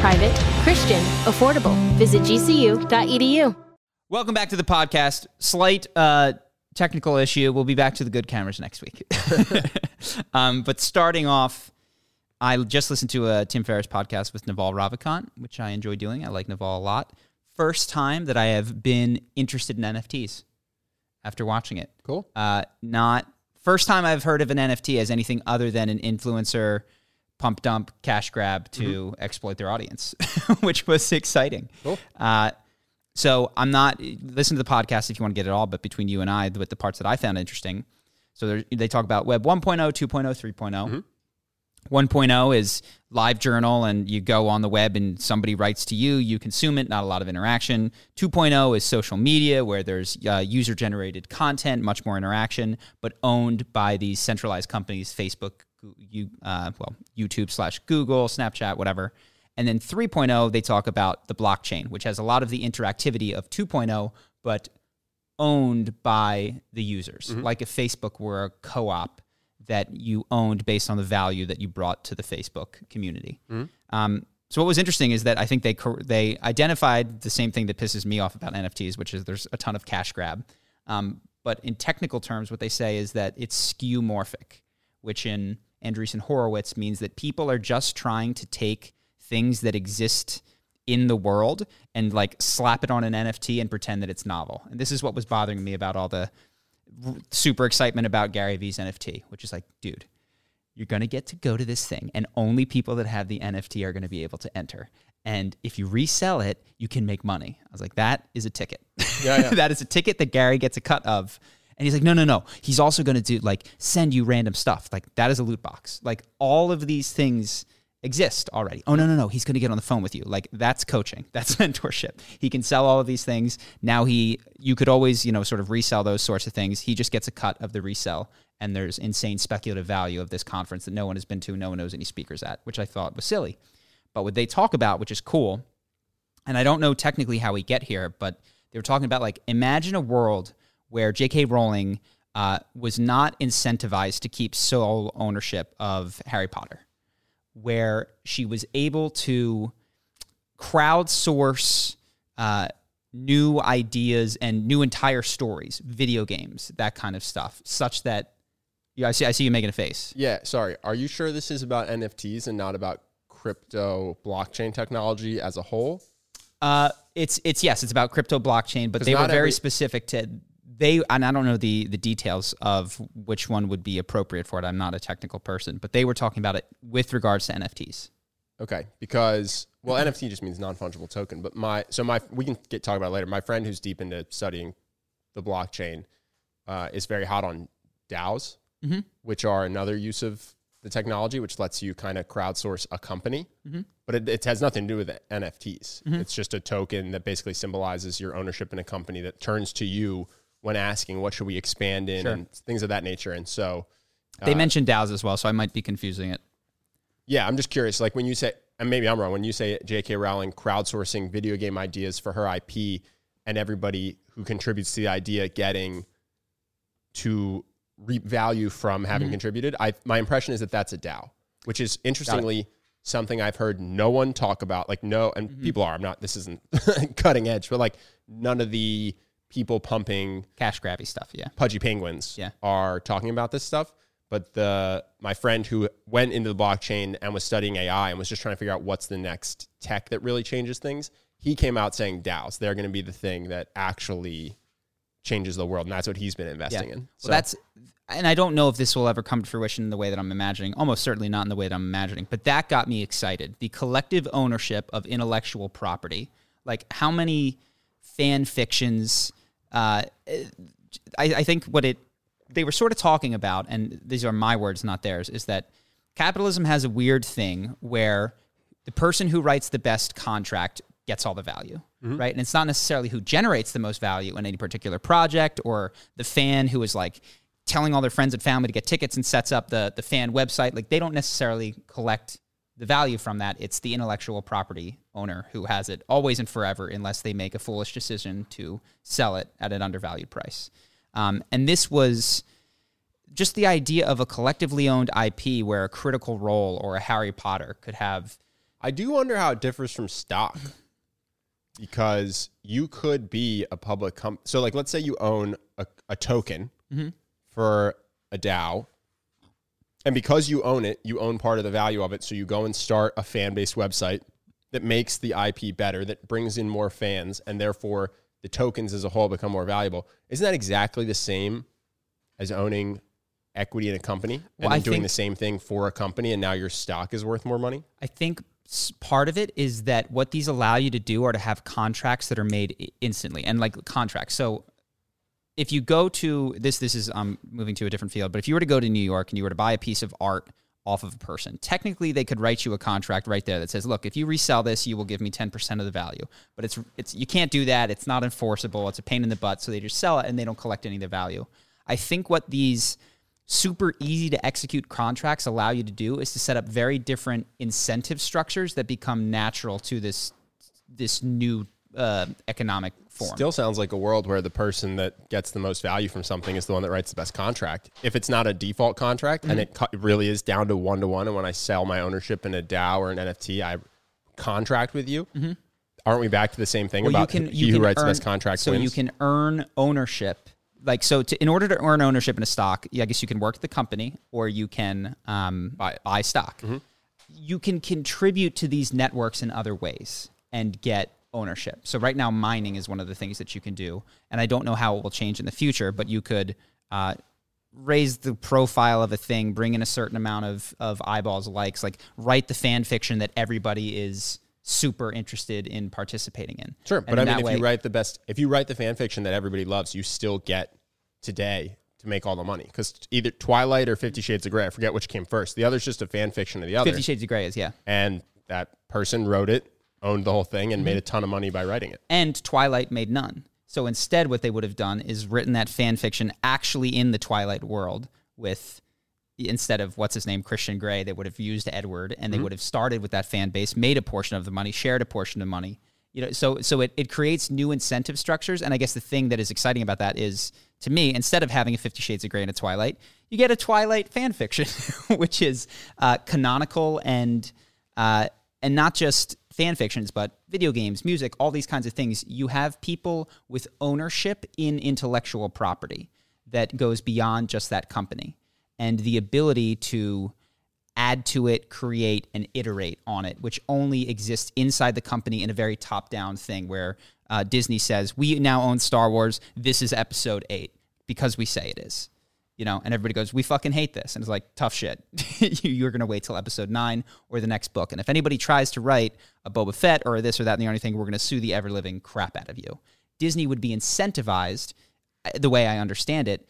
Private, Christian, affordable. Visit gcu.edu. Welcome back to the podcast. Slight uh, technical issue. We'll be back to the good cameras next week. um, but starting off, I just listened to a Tim Ferriss podcast with Naval Ravikant, which I enjoy doing. I like Naval a lot. First time that I have been interested in NFTs after watching it. Cool. Uh, not first time I've heard of an NFT as anything other than an influencer pump dump cash grab to exploit their audience, which was exciting. Cool. Uh, so I'm not listen to the podcast if you want to get it all, but between you and I, with the parts that I found interesting. So they talk about Web 1.0, 2.0, 3.0. 1.0 is live journal and you go on the web and somebody writes to you, you consume it, not a lot of interaction. 2.0 is social media where there's uh, user generated content, much more interaction, but owned by these centralized companies, Facebook, you, uh, well, YouTube slash Google, Snapchat, whatever. And then 3.0, they talk about the blockchain, which has a lot of the interactivity of 2.0, but owned by the users. Like if Facebook were a co op that you owned based on the value that you brought to the Facebook community. Um, so what was interesting is that I think they they identified the same thing that pisses me off about NFTs, which is there's a ton of cash grab. Um, but in technical terms, what they say is that it's skeuomorphic, which in Andreessen Horowitz means that people are just trying to take things that exist in the world and like slap it on an NFT and pretend that it's novel. And this is what was bothering me about all the super excitement about Gary Vee's NFT, which is like, dude, you're going to get to go to this thing and only people that have the NFT are going to be able to enter. And if you resell it, you can make money. I was like, that is a ticket. Yeah, yeah. that is a ticket that Gary gets a cut of. And he's like, no, no, no. He's also going to do like send you random stuff. Like that is a loot box. Like all of these things exist already. Oh no, no, no. He's going to get on the phone with you. Like that's coaching. That's mentorship. He can sell all of these things. Now he you could always, you know, sort of resell those sorts of things. He just gets a cut of the resell and there's insane speculative value of this conference that no one has been to, no one knows any speakers at, which I thought was silly. But what they talk about, which is cool, and I don't know technically how we get here, but they were talking about like imagine a world where J.K. Rowling uh, was not incentivized to keep sole ownership of Harry Potter, where she was able to crowdsource uh, new ideas and new entire stories, video games, that kind of stuff, such that. Yeah, I see. I see you making a face. Yeah, sorry. Are you sure this is about NFTs and not about crypto blockchain technology as a whole? Uh, it's it's yes, it's about crypto blockchain, but they were very every- specific to they. And I don't know the the details of which one would be appropriate for it. I'm not a technical person, but they were talking about it with regards to NFTs. Okay, because well, NFT just means non fungible token. But my so my we can get talk about it later. My friend who's deep into studying the blockchain uh, is very hot on DAOs, Mhm. which are another use of the technology, which lets you kind of crowdsource a company. But it, it has nothing to do with NFTs. It's just a token that basically symbolizes your ownership in a company that turns to you when asking what should we expand in Sure. and things of that nature. And so They mentioned DAOs as well, so I might be confusing it. Yeah, I'm just curious. Like when you say, and maybe I'm wrong, when you say J.K. Rowling crowdsourcing video game ideas for her IP, and everybody who contributes to the idea getting to reap value from having Mm-hmm. contributed, I my impression is that that's a DAO, which is interestingly something I've heard no one talk about. Like no, and Mm-hmm. people are. I'm not. This isn't cutting edge, but like none of the people pumping Cash grabby stuff, yeah. pudgy penguins Yeah. are talking about this stuff. But the my friend who went into the blockchain and was studying AI and was just trying to figure out what's the next tech that really changes things, he came out saying DAOs, they're going to be the thing that actually changes the world. And that's what he's been investing in. Well, that's, and I don't know if this will ever come to fruition in the way that I'm imagining. Almost certainly not in the way that I'm imagining. But that got me excited. The collective ownership of intellectual property. Like how many fan fictions? Uh, I, I think what it they were sort of talking about, and these are my words, not theirs, is that capitalism has a weird thing where the person who writes the best contract gets all the value, mm-hmm. right? And it's not necessarily who generates the most value in any particular project or the fan who is like telling all their friends and family to get tickets and sets up the the fan website. Like they don't necessarily collect the value from that. It's the intellectual property owner who has it always and forever, unless they make a foolish decision to sell it at an undervalued price. Um, and this was just the idea of a collectively owned IP where a critical role or a Harry Potter could have. I do wonder how it differs from stock because you could be a public company. So, like, let's say you own a, a token mm-hmm. for a DAO. And because you own it, you own part of the value of it. So you go and start a fan based website that makes the IP better, that brings in more fans, and therefore the tokens as a whole become more valuable. Isn't that exactly the same as owning equity in a company and well, doing think, the same thing for a company and now your stock is worth more money? I think part of it is that what these allow you to do are to have contracts that are made instantly and like contracts. So if you go to this, this is I'm moving to a different field, but if you were to go to New York and you were to buy a piece of art off of a person. Technically, they could write you a contract right there that says, "Look, if you resell this, you will give me 10% of the value." But it's it's you can't do that. It's not enforceable. It's a pain in the butt, so they just sell it and they don't collect any of the value. I think what these super easy to execute contracts allow you to do is to set up very different incentive structures that become natural to this this new uh, economic form. Still sounds like a world where the person that gets the most value from something is the one that writes the best contract. If it's not a default contract mm-hmm. and it really is down to one to one, and when I sell my ownership in a DAO or an NFT, I contract with you. Mm-hmm. Aren't we back to the same thing well, about you can, you who writes earn, the best contract? So wins? you can earn ownership. Like so, to, in order to earn ownership in a stock, I guess you can work at the company or you can um, buy, buy stock. Mm-hmm. You can contribute to these networks in other ways and get ownership. So right now, mining is one of the things that you can do, and I don't know how it will change in the future, but you could uh, raise the profile of a thing, bring in a certain amount of of eyeballs, likes, like write the fan fiction that everybody is super interested in participating in. Sure, but I mean, if way, you write the best, if you write the fan fiction that everybody loves, you still get today to make all the money because either Twilight or Fifty Shades of Grey, I forget which came first. The other's just a fan fiction of the other. Fifty Shades of Grey is yeah, and that person wrote it owned the whole thing and mm-hmm. made a ton of money by writing it. And Twilight made none. So instead, what they would have done is written that fan fiction actually in the Twilight world with instead of what's his name Christian Grey, they would have used Edward and they mm-hmm. would have started with that fan base, made a portion of the money, shared a portion of the money. You know, so so it, it creates new incentive structures. And I guess the thing that is exciting about that is to me, instead of having a Fifty Shades of Grey and a Twilight, you get a Twilight fan fiction, which is uh, canonical and uh, and not just fan fictions, but video games, music, all these kinds of things. You have people with ownership in intellectual property that goes beyond just that company and the ability to add to it, create, and iterate on it, which only exists inside the company in a very top down thing where uh, Disney says, We now own Star Wars. This is episode eight because we say it is you know, and everybody goes, "We fucking hate this," and it's like tough shit. You're gonna wait till episode nine or the next book, and if anybody tries to write a Boba Fett or this or that and the only thing, we're gonna sue the ever living crap out of you. Disney would be incentivized, uh, the way I understand it,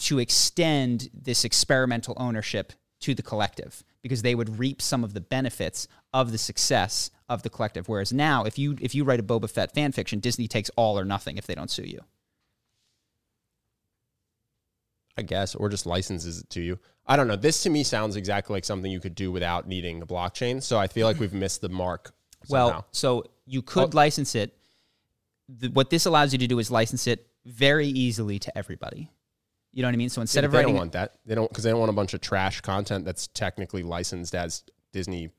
to extend this experimental ownership to the collective because they would reap some of the benefits of the success of the collective. Whereas now, if you if you write a Boba Fett fan fiction, Disney takes all or nothing if they don't sue you. I guess, or just licenses it to you. I don't know. This to me sounds exactly like something you could do without needing a blockchain. So I feel like we've missed the mark. Somehow. Well, so you could oh. license it. The, what this allows you to do is license it very easily to everybody. You know what I mean? So instead yeah, of they writing, don't want that. They don't because they don't want a bunch of trash content that's technically licensed as Disney.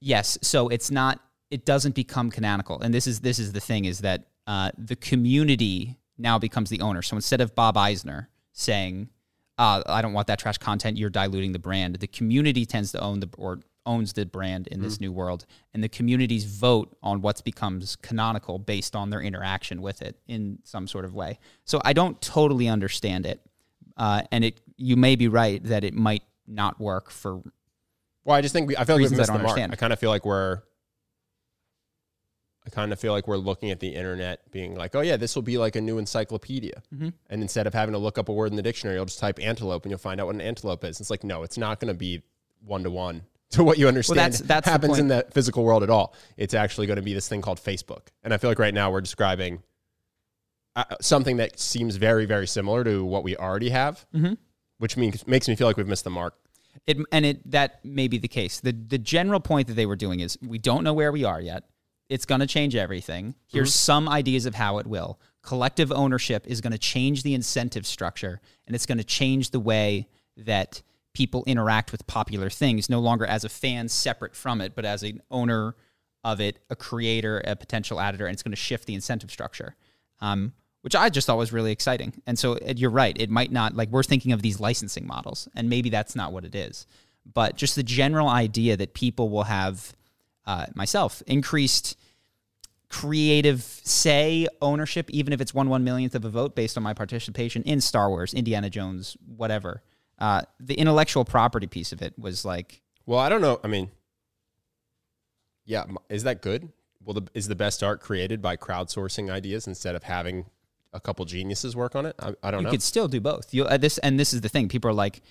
Yes. So it's not. It doesn't become canonical. And this is this is the thing is that uh, the community now becomes the owner. So instead of Bob Eisner saying uh, I don't want that trash content. You're diluting the brand. The community tends to own the or owns the brand in this new world, and the communities vote on what becomes canonical based on their interaction with it in some sort of way. So I don't totally understand it, uh, and it you may be right that it might not work for Well, I just think we, I feel like we've missed the mark. I kind of feel like we're, I kind of feel like we're looking at the internet being like, oh yeah, this will be like a new encyclopedia. Mm-hmm. And instead of having to look up a word in the dictionary, you'll just type antelope and you'll find out what an antelope is. It's like, no, it's not going to be one to one to what you understand that's- that's the happens in point. the physical world at all. It's actually going to be this thing called Facebook. And I feel like right now we're describing uh, something that seems very, very similar to what we already have, Mm-hmm. which means makes me feel like we've missed the mark. it. And it that may be the case. the The general point that they were doing is we don't know where we are yet. It's going to change everything. Here's some ideas of how it will. Collective ownership is going to change the incentive structure, and it's going to change the way that people interact with popular things, no longer as a fan separate from it, but as an owner of it, a creator, a potential editor, and it's going to shift the incentive structure, um, which I just thought was really exciting. And so you're right; it might not like we're thinking of these licensing models, and maybe that's not what it is, but just the general idea that people will have uh, myself increased creative say ownership even if it's one one millionth of a vote based on my participation in star wars indiana jones whatever uh, the intellectual property piece of it was like Well, I don't know. I mean, yeah, is that good? Well, the, is the best art created by crowdsourcing ideas instead of having a couple geniuses work on it? I, I don't you know. You could still do both you uh, this and this is the thing people are like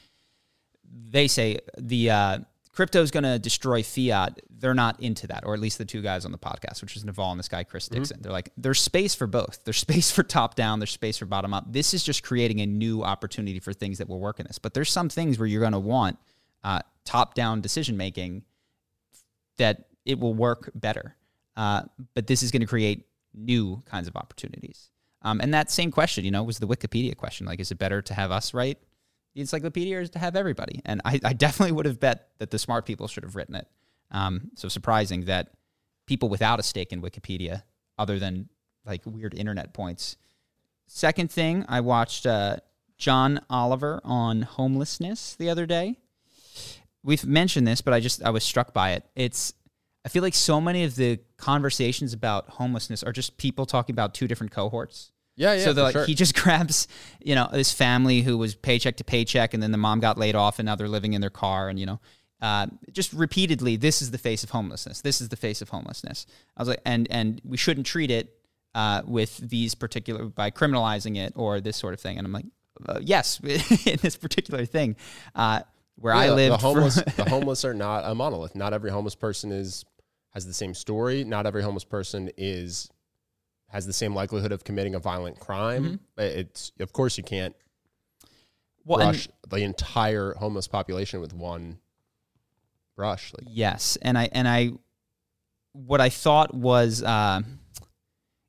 they say the uh, crypto is going to destroy fiat. They're not into that or at least the two guys on the podcast which is naval and this guy chris dixon. They're like there's space for both. There's space for top down. There's space for bottom up. This is just creating a new opportunity for things that will work in this. But there's some things where you're going to want uh, top down decision making that it will work better. Uh, but this is going to create new kinds of opportunities. Um, and that same question, you know, was the Wikipedia question. Like, is it better to have us write the encyclopedia is to have everybody? And I, I definitely would have bet that the smart people should have written it. Um, so surprising that people without a stake in Wikipedia, other than like weird internet points. Second thing, I watched uh, John Oliver on homelessness the other day we've mentioned this, but I just I was struck by it. It's I feel like so many of the conversations about homelessness are just people talking about two different cohorts. Yeah, yeah. so like sure. he just grabs, you know, this family who was paycheck to paycheck, and then the mom got laid off, and now they're living in their car, and you know, uh, just repeatedly, this is the face of homelessness. This is the face of homelessness. I was like, and and we shouldn't treat it uh, with these particular by criminalizing it or this sort of thing. And I'm like, uh, yes, in this particular thing, uh, where I live, The homeless, the homeless are not a monolith. Not every homeless person is has the same story. Not every homeless person is has the same likelihood of committing a violent crime. Mm-hmm. It's of course you can't well, and- brush the entire homeless population with one brush. Like Yes, and I and I, what I thought was, uh,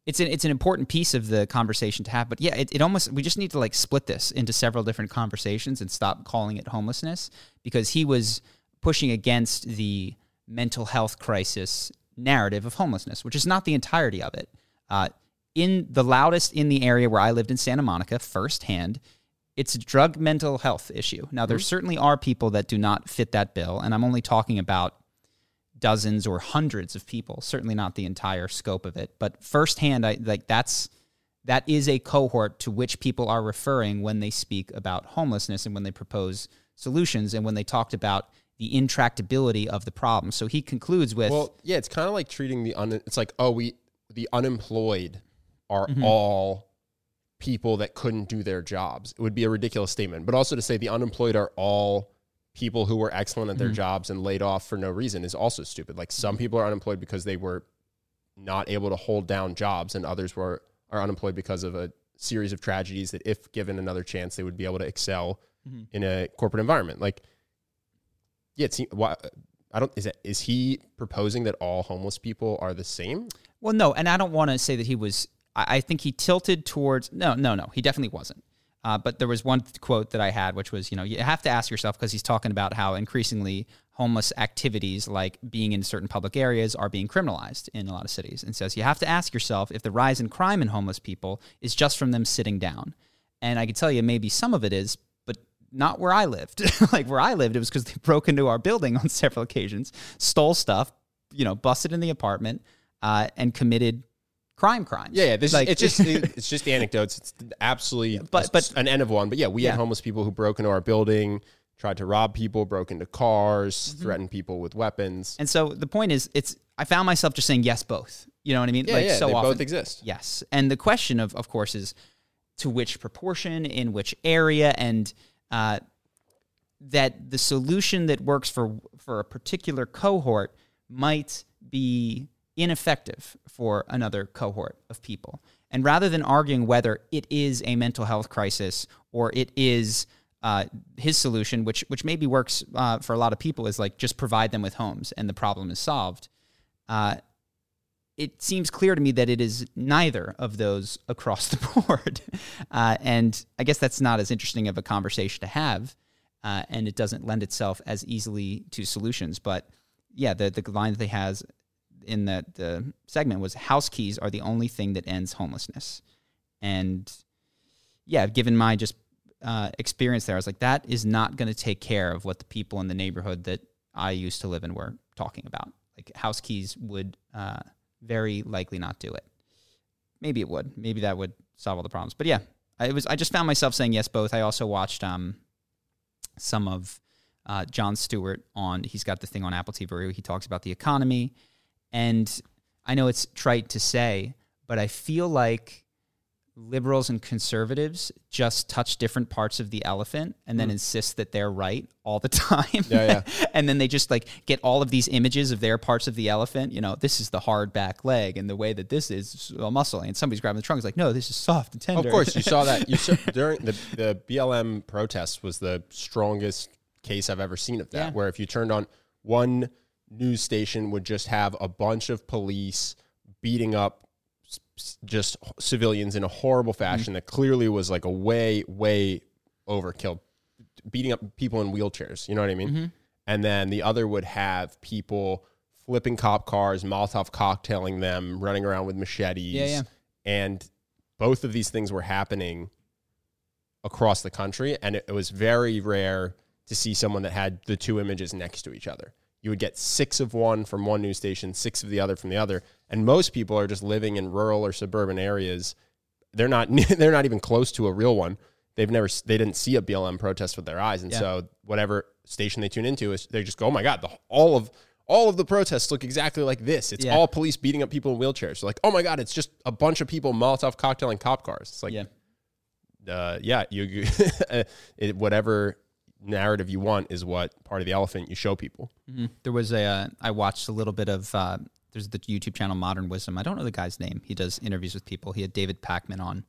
it's an it's an important piece of the conversation to have. But yeah, it, it almost we just need to like split this into several different conversations and stop calling it homelessness because he was pushing against the mental health crisis narrative of homelessness, which is not the entirety of it. Uh, in the loudest in the area where I lived in Santa Monica, firsthand, it's a drug mental health issue. Now, there certainly are people that do not fit that bill, and I'm only talking about dozens or hundreds of people. Certainly not the entire scope of it, but firsthand, I like that's that is a cohort to which people are referring when they speak about homelessness and when they propose solutions and when they talked about the intractability of the problem. So he concludes with Well, yeah, it's kind of like treating the un. It's like oh, we the unemployed are Mm-hmm. all people that couldn't do their jobs. It would be a ridiculous statement, but also to say the unemployed are all people who were excellent Mm-hmm. at their jobs and laid off for no reason is also stupid. Like some people are unemployed because they were not able to hold down jobs, and others were are unemployed because of a series of tragedies that, if given another chance, they would be able to excel Mm-hmm. in a corporate environment. Like, yeah, it's why. I don't. Is that is he proposing that all homeless people are the same? Well, no, and I don't want to say that he was. I, I think he tilted towards. No, no, no. He definitely wasn't. Uh, but there was one quote that I had, which was, you know, you have to ask yourself because he's talking about how increasingly homeless activities like being in certain public areas are being criminalized in a lot of cities, and says you have to ask yourself if the rise in crime in homeless people is just from them sitting down. And I can tell you, maybe some of it is, but not where I lived. like where I lived, it was because they broke into our building on several occasions, stole stuff, you know, busted in the apartment, uh, and committed crime crimes. Yeah, yeah. This like, it's just it's just the anecdotes. It's absolutely But- but- an end of one. But yeah, we Yeah. had homeless people who broke into our building, tried to rob people, broke into cars, Mm-hmm. threatened people with weapons. And so the point is, it's I found myself just saying yes, both. You know what I mean? Yeah, like yeah, so they often. both exist. Yes, and the question of of course is to which proportion, in which area, and uh, that the solution that works for for a particular cohort might be ineffective for another cohort of people. And rather than arguing whether it is a mental health crisis or it is uh, his solution, which which maybe works uh, for a lot of people, is like just provide them with homes and the problem is solved. Uh, it seems clear to me that it is neither of those across the board. Uh, and I guess that's not as interesting of a conversation to have. Uh, and it doesn't lend itself as easily to solutions. But yeah, the, the line that they has in that the segment was house keys are the only thing that ends homelessness. And yeah, given my just uh, experience there, I was like, that is not going to take care of what the people in the neighborhood that I used to live in were talking about. Like house keys would uh, very likely not do it. Maybe it would. Maybe that would solve all the problems. But yeah, I was. I just found myself saying yes both. I also watched um, some of uh, Jon Stewart on. He's got the thing on Apple TV where he talks about the economy, and I know it's trite to say, but I feel like liberals and conservatives just touch different parts of the elephant and then hmm. insist that they're right all the time. Yeah, yeah. and then they just like get all of these images of their parts of the elephant. You know, this is the hard back leg, and the way that this is a muscle. And somebody's grabbing the trunk. It's like, no, this is soft and tender. Of course, you saw that. You saw during the the BLM protests was the strongest case I've ever seen of that. Yeah. Where if you turned on one news station, would just have a bunch of police beating up just civilians in a horrible mm-hmm. fashion that clearly was like a way way overkill, beating up people in wheelchairs. You know what I mean? Mm-hmm. And then the other would have people flipping cop cars, Molotov cocktailing them, running around with machetes. Yeah, yeah. And both of these things were happening across the country, and it, it was very rare to see someone that had the two images next to each other. You would get six of one from one news station, six of the other from the other, and most people are just living in rural or suburban areas. They're not they're not even close to a real one. They've never they didn't see a BLM protest with their eyes, and Yeah. so whatever station they tune into is they just go, oh my god, the, all of all of the protests look exactly like this. It's Yeah. all police beating up people in wheelchairs. Like, oh my god, it's just a bunch of people Molotov cocktailing cop cars. It's like, Yeah. uh, yeah, you, you it, whatever narrative you want is what part of the elephant you show people. There was a. Uh, I watched a little bit of. Uh, there's the YouTube channel Modern Wisdom. I don't know the guy's name. He does interviews with people. He had David Pakman on,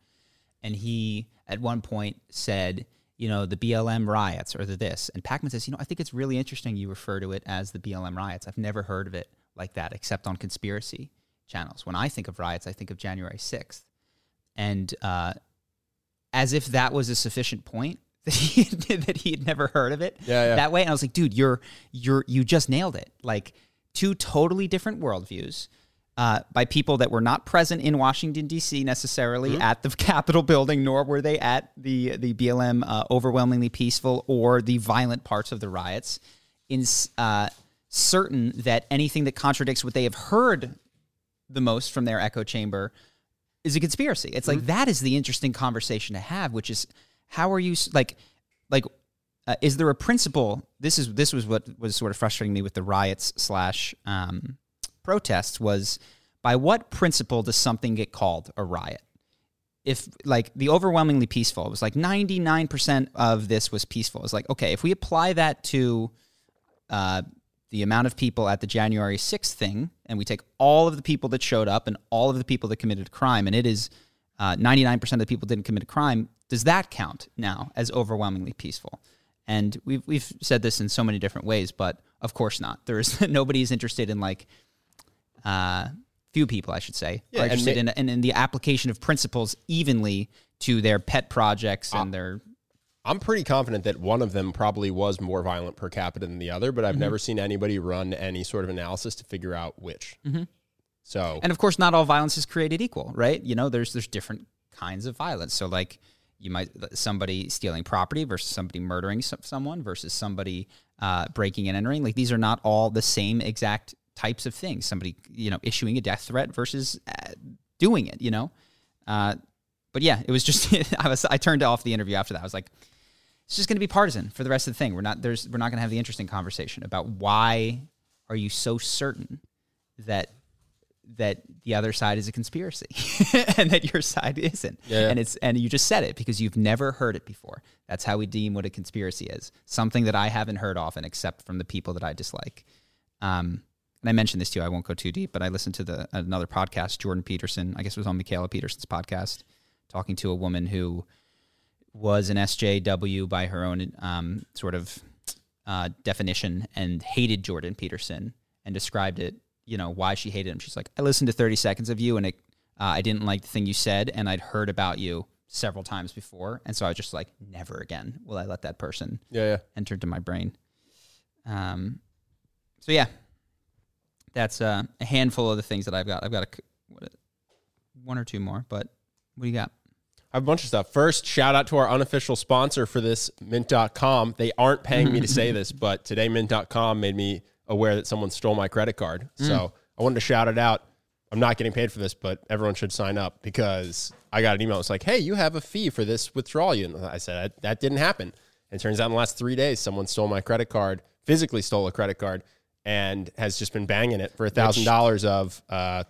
and he at one point said, you know, the BLM riots or the this, and Packman says, you know, I think it's really interesting you refer to it as the BLM riots. I've never heard of it like that except on conspiracy channels. When I think of riots, I think of January sixth, and uh, as if that was a sufficient point that he that he had never heard of it Yeah, yeah. that way. And I was like, dude, you're you're you just nailed it. Like two totally different worldviews. Uh, by people that were not present in Washington D.C. necessarily at the Capitol building, nor were they at the the BLM uh, overwhelmingly peaceful or the violent parts of the riots. In uh, certain that anything that contradicts what they have heard the most from their echo chamber is a conspiracy. It's like that is the interesting conversation to have, which is how are you like like uh, is there a principle? This is this was what was sort of frustrating me with the riots slash um, protests was by what principle does something get called a riot? If like the overwhelmingly peaceful, it was like ninety nine percent of this was peaceful. It's like okay, if we apply that to uh, the amount of people at the January 6th thing, and we take all of the people that showed up and all of the people that committed a crime, and it is uh, 99% of the people didn't commit a crime, does that count now as overwhelmingly peaceful? And we've, we've said this in so many different ways, but of course not. There is nobody's interested in like, uh, few people, I should say, Yeah, are and interested ma- in, in, in the application of principles evenly to their pet projects and their I'm pretty confident that one of them probably was more violent per capita than the other, but I've never seen anybody run any sort of analysis to figure out which. So And of course, not all violence is created equal, right? You know, there's there's different kinds of violence. So like, you might somebody stealing property versus somebody murdering some, someone versus somebody uh, breaking and entering. Like these are not all the same exact types of things. Somebody you know issuing a death threat versus uh, doing it. You know, uh, but yeah, it was just I was I turned off the interview after that. I was like, it's just going to be partisan for the rest of the thing. We're not there's we're not going to have the interesting conversation about why are you so certain that that the other side is a conspiracy and that your side isn't. Yeah, yeah. And it's and you just said it because you've never heard it before. That's how we deem what a conspiracy is. Something that I haven't heard often except from the people that I dislike. Um, and I mentioned this too. I won't go too deep, but I listened to the another podcast, Jordan Peterson. I guess it was on Mikhaila Peterson's podcast, talking to a woman who was an SJW by her own um, sort of uh, definition and hated Jordan Peterson and described it you know why she hated him. She's like, I listened to 30 seconds of you, and it, uh, I didn't like the thing you said, and I'd heard about you several times before, and so I was just like, never again will I let that person Yeah, yeah. enter into my brain. Um, so yeah, that's uh, a handful of the things that I've got. I've got a, what, one or two more, but what do you got? I have a bunch of stuff. First, shout out to our unofficial sponsor for this, Mint.com. They aren't paying me to say this, but today Mint.com made me aware that someone stole my credit card. So I wanted to shout it out. I'm not getting paid for this, but everyone should sign up because I got an email. It's like, hey, you have a fee for this withdrawal. And I said that, that didn't happen. And it turns out in the last three days, someone stole my credit card, physically stole a credit card, and has just been banging it for a thousand dollars of uh,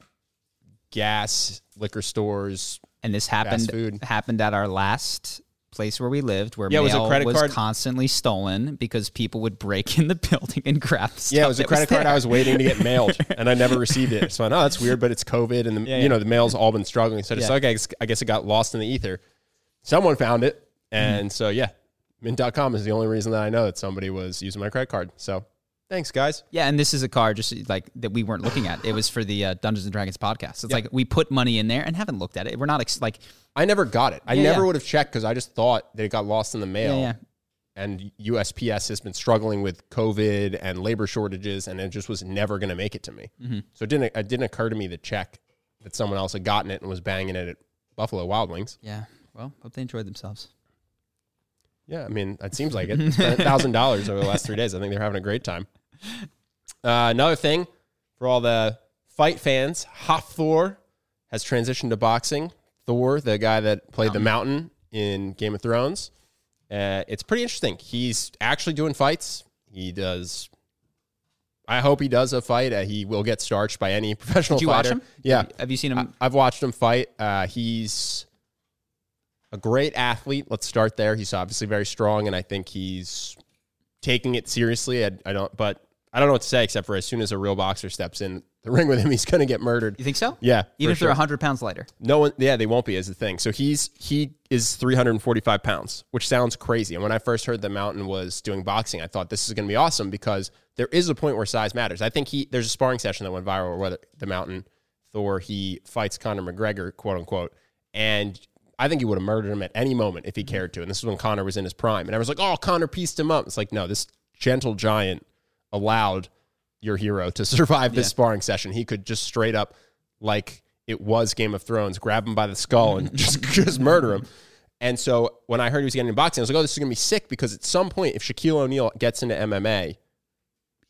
gas, liquor stores, And this happened food. happened at our last place where we lived, where Yeah, it was a mail credit was card- constantly stolen because people would break in the building and grab stuff. Yeah, it was a credit card there. I was waiting to get mailed, and I never received it. So I know that's weird, but it's COVID, and the, Yeah, you yeah. know the mail's all been struggling. So just okay, I guess, I guess it got lost in the ether. Someone found it, and Hmm. so yeah, Mint.com is the only reason that I know that somebody was using my credit card. So thanks, guys. Yeah, and this is a car just like that we weren't looking at. It was for the uh, Dungeons and Dragons podcast. It's like we put money in there and haven't looked at it. We're not ex- like I never got it. I Yeah, never yeah. would have checked because I just thought that it got lost in the mail. And USPS has been struggling with COVID and labor shortages, and it just was never going to make it to me. Mm-hmm. So it didn't. It didn't occur to me to check that someone else had gotten it and was banging it at Buffalo Wild Wings. Yeah. Well, hope they enjoyed themselves. Yeah, I mean, it seems like it. Thousand dollars over the last three days. I think they're having a great time. Uh, another thing for all the fight fans, Thor has transitioned to boxing. Thor, the guy that played the Mountain in Game of Thrones, uh, it's pretty interesting. He's actually doing fights. He does. I hope he does a fight. Uh, he will get starched by any professional Did you watch fighter. him? Yeah, Have you, have seen him? I, I've watched him fight. Uh, he's a great athlete. Let's start there. He's obviously very strong, and I think he's taking it seriously. I, I don't, but I don't know what to say except for as soon as a real boxer steps in the ring with him, he's going to get murdered. you think so? Yeah, Even if they're sure. 100 pounds lighter. No one, yeah, they won't be is the thing. So he's he is 345 pounds, which sounds crazy. And when I first heard the Mountain was doing boxing, I thought this is going to be awesome because there is a point where size matters. I think he there's a sparring session that went viral where the, the Mountain Thor he fights Conor McGregor, quote unquote, and I think he would have murdered him at any moment if he cared to. And this is when Conor was in his prime, and I was like, oh, Conor pieced him up. It's like no, this gentle giant allowed your hero to survive this sparring session. He could just straight up, like it was Game of Thrones, grab him by the skull and just just murder him. And so when I heard he was getting into boxing, I was like, oh, this is gonna be sick because at some point, if Shaquille O'Neal gets into MMA,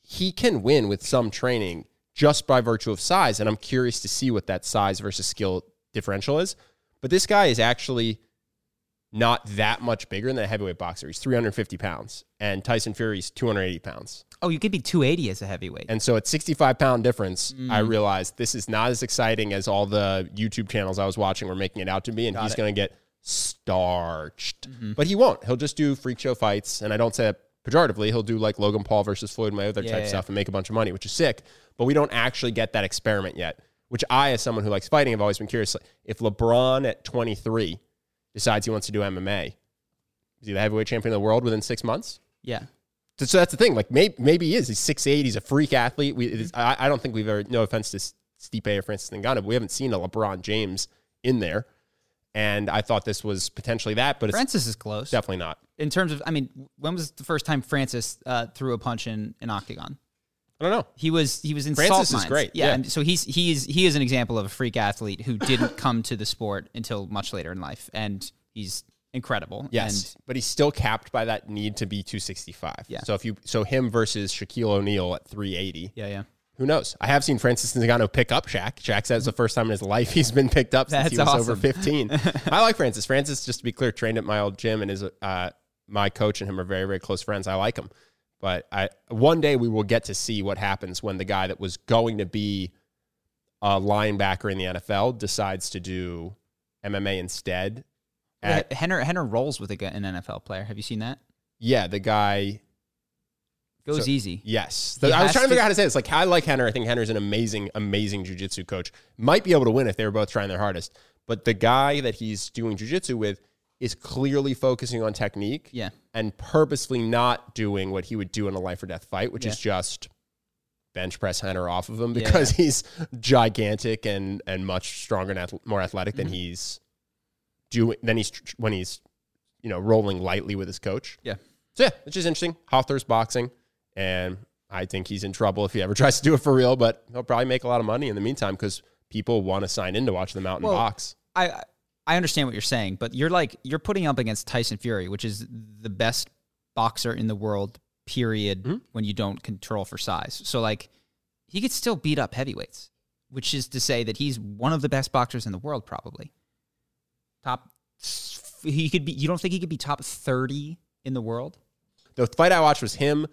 he can win with some training just by virtue of size. And I'm curious to see what that size versus skill differential is. But this guy is actually not that much bigger than a heavyweight boxer. He's 350 pounds, and Tyson Fury's 280 pounds. Oh, you could be 280 as a heavyweight. And so at 65 pound difference, I mm. realized this is not as exciting as all the YouTube channels I was watching were making it out to be. And he's going to get starched. Mm-hmm. But he won't. He'll just do freak show fights. And I don't say that pejoratively. He'll do like Logan Paul versus Floyd Mayweather Yeah, type yeah. stuff and make a bunch of money, which is sick. But we don't actually get that experiment yet, which I, as someone who likes fighting, have always been curious. If LeBron at 23 decides he wants to do MMA, is he the heavyweight champion of the world within six months? yeah. So- that's the thing. Like maybe maybe he is. He's six eight. He's a freak athlete. We is, I, I don't think we've ever. No offense to Stipe or Francis Ngannou, but we haven't seen a LeBron James in there. And I thought this was potentially that, but it's Francis is close. definitely not. In terms of, I mean, when was the first time Francis uh, threw a punch in an octagon? I don't know. He was he was in Francis salt is mines. great, Yeah, yeah. and so he's he is he is an example of a freak athlete who didn't come to the sport until much later in life, and he's incredible. Yes, but he's still capped by that need to be 265. Yeah. So if you so him versus Shaquille O'Neal at 380, yeah, yeah. who knows? I have seen Francis Ngannou pick up Shaq. Shaq says the first time in his life he's been picked up since he was That's over 15. I like Francis. Francis, just to be clear, trained at my old gym and is uh, my coach and him are very very close friends. I like him, but I one day we will get to see what happens when the guy that was going to be a linebacker in the NFL decides to do MMA instead. At, Henner Henner rolls with a, an NFL player. Have you seen that? yeah, the guy Goes So- easy. Yes. The- I was trying to to- figure out how to say this. Like, I like Henner. I think Henner's an amazing, amazing jujitsu coach. Might be able to win if they were both trying their hardest. But the guy that he's doing jujitsu with is clearly focusing on technique Yeah. and purposefully not doing what he would do in a life or death fight, which is just bench press Henner off of him Yeah. because he's gigantic and and much stronger and ath- more athletic Mm-hmm. than he's doing than he's when he's you know rolling lightly with his coach. Yeah. So yeah, it's just interesting. Hafthor's boxing, and I think he's in trouble if he ever tries to do it for real. But he'll probably make a lot of money in the meantime because people want to sign in to watch the mountain Well, box. I I understand what you're saying, but you're like you're putting up against Tyson Fury, which is the best boxer in the world. Period. Mm-hmm. When you don't control for size, so like he could still beat up heavyweights, which is to say that he's one of the best boxers in the world, probably. Top. He could be. You don't think he could be top thirty in the world? The fight I watched was him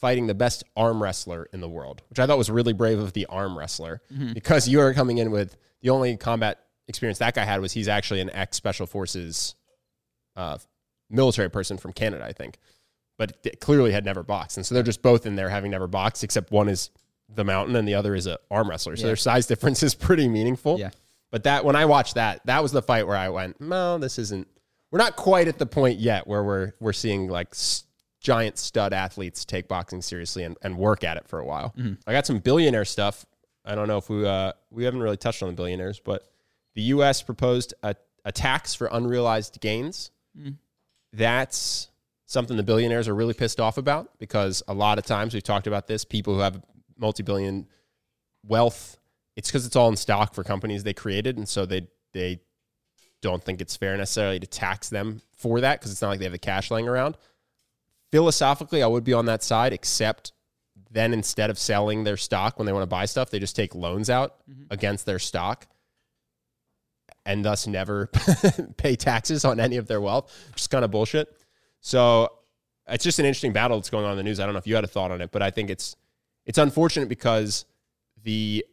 fighting the best arm wrestler in the world, which I thought was really brave of the arm wrestler Mm-hmm. because you are coming in with the only combat experience that guy had was he's actually an ex special forces uh, military person from Canada, I think, but clearly had never boxed, and so they're just both in there having never boxed, except one is the mountain and the other is an arm wrestler, so Yeah. their size difference is pretty meaningful. Yeah. But that when I watched that, that was the fight where I went, no, this isn't. We're not quite at the point yet where we're we're seeing like s- giant stud athletes take boxing seriously and, and work at it for a while. I got some billionaire stuff. I don't know if we uh, we haven't really touched on the billionaires, but the U.S. proposed a, a tax for unrealized gains. That's something the billionaires are really pissed off about because a lot of times we've talked about this. People who have multi-billion wealth, it's because it's all in stock for companies they created, and so they they don't think it's fair necessarily to tax them for that because it's not like they have the cash laying around. Philosophically, I would be on that side, except then instead of selling their stock when they want to buy stuff, they just take loans out mm-hmm. against their stock and thus never pay taxes on any of their wealth, which is kind of bullshit. So it's just an interesting battle that's going on in the news. I don't know if you had a thought on it, but I think it's it's unfortunate because the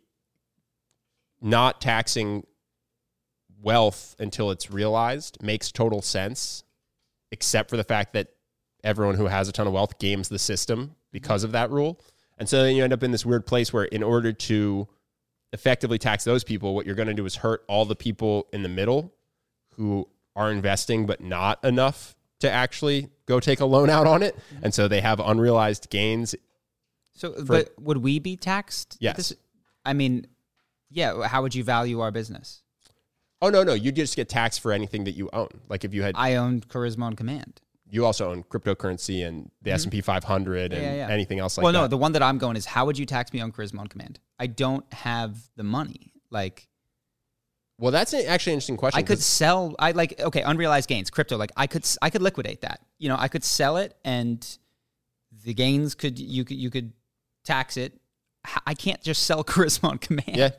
not taxing wealth until it's realized makes total sense, except for the fact that everyone who has a ton of wealth games the system because of that rule. And so then you end up in this weird place where, in order to effectively tax those people, what you're going to do is hurt all the people in the middle who are investing but not enough to actually go take a loan out on it. And so they have unrealized gains. So, but would we be taxed? Yes. I mean, yeah. How would you value our business? Oh, no, no. You just get taxed for anything that you own. Like if you had, I own Charisma on Command. you also own cryptocurrency and the mm-hmm. S&P 500 and Yeah, yeah. anything else like well, that. Well, no, the one that I'm going is how would you tax me on Charisma on Command? I don't have the money. Like well, that's an- actually an interesting question. I could sell. I like okay, unrealized gains, crypto. Like I could, I could liquidate that. You know, I could sell it, and the gains could you could you could tax it. I can't just sell Charisma on Command. Yeah.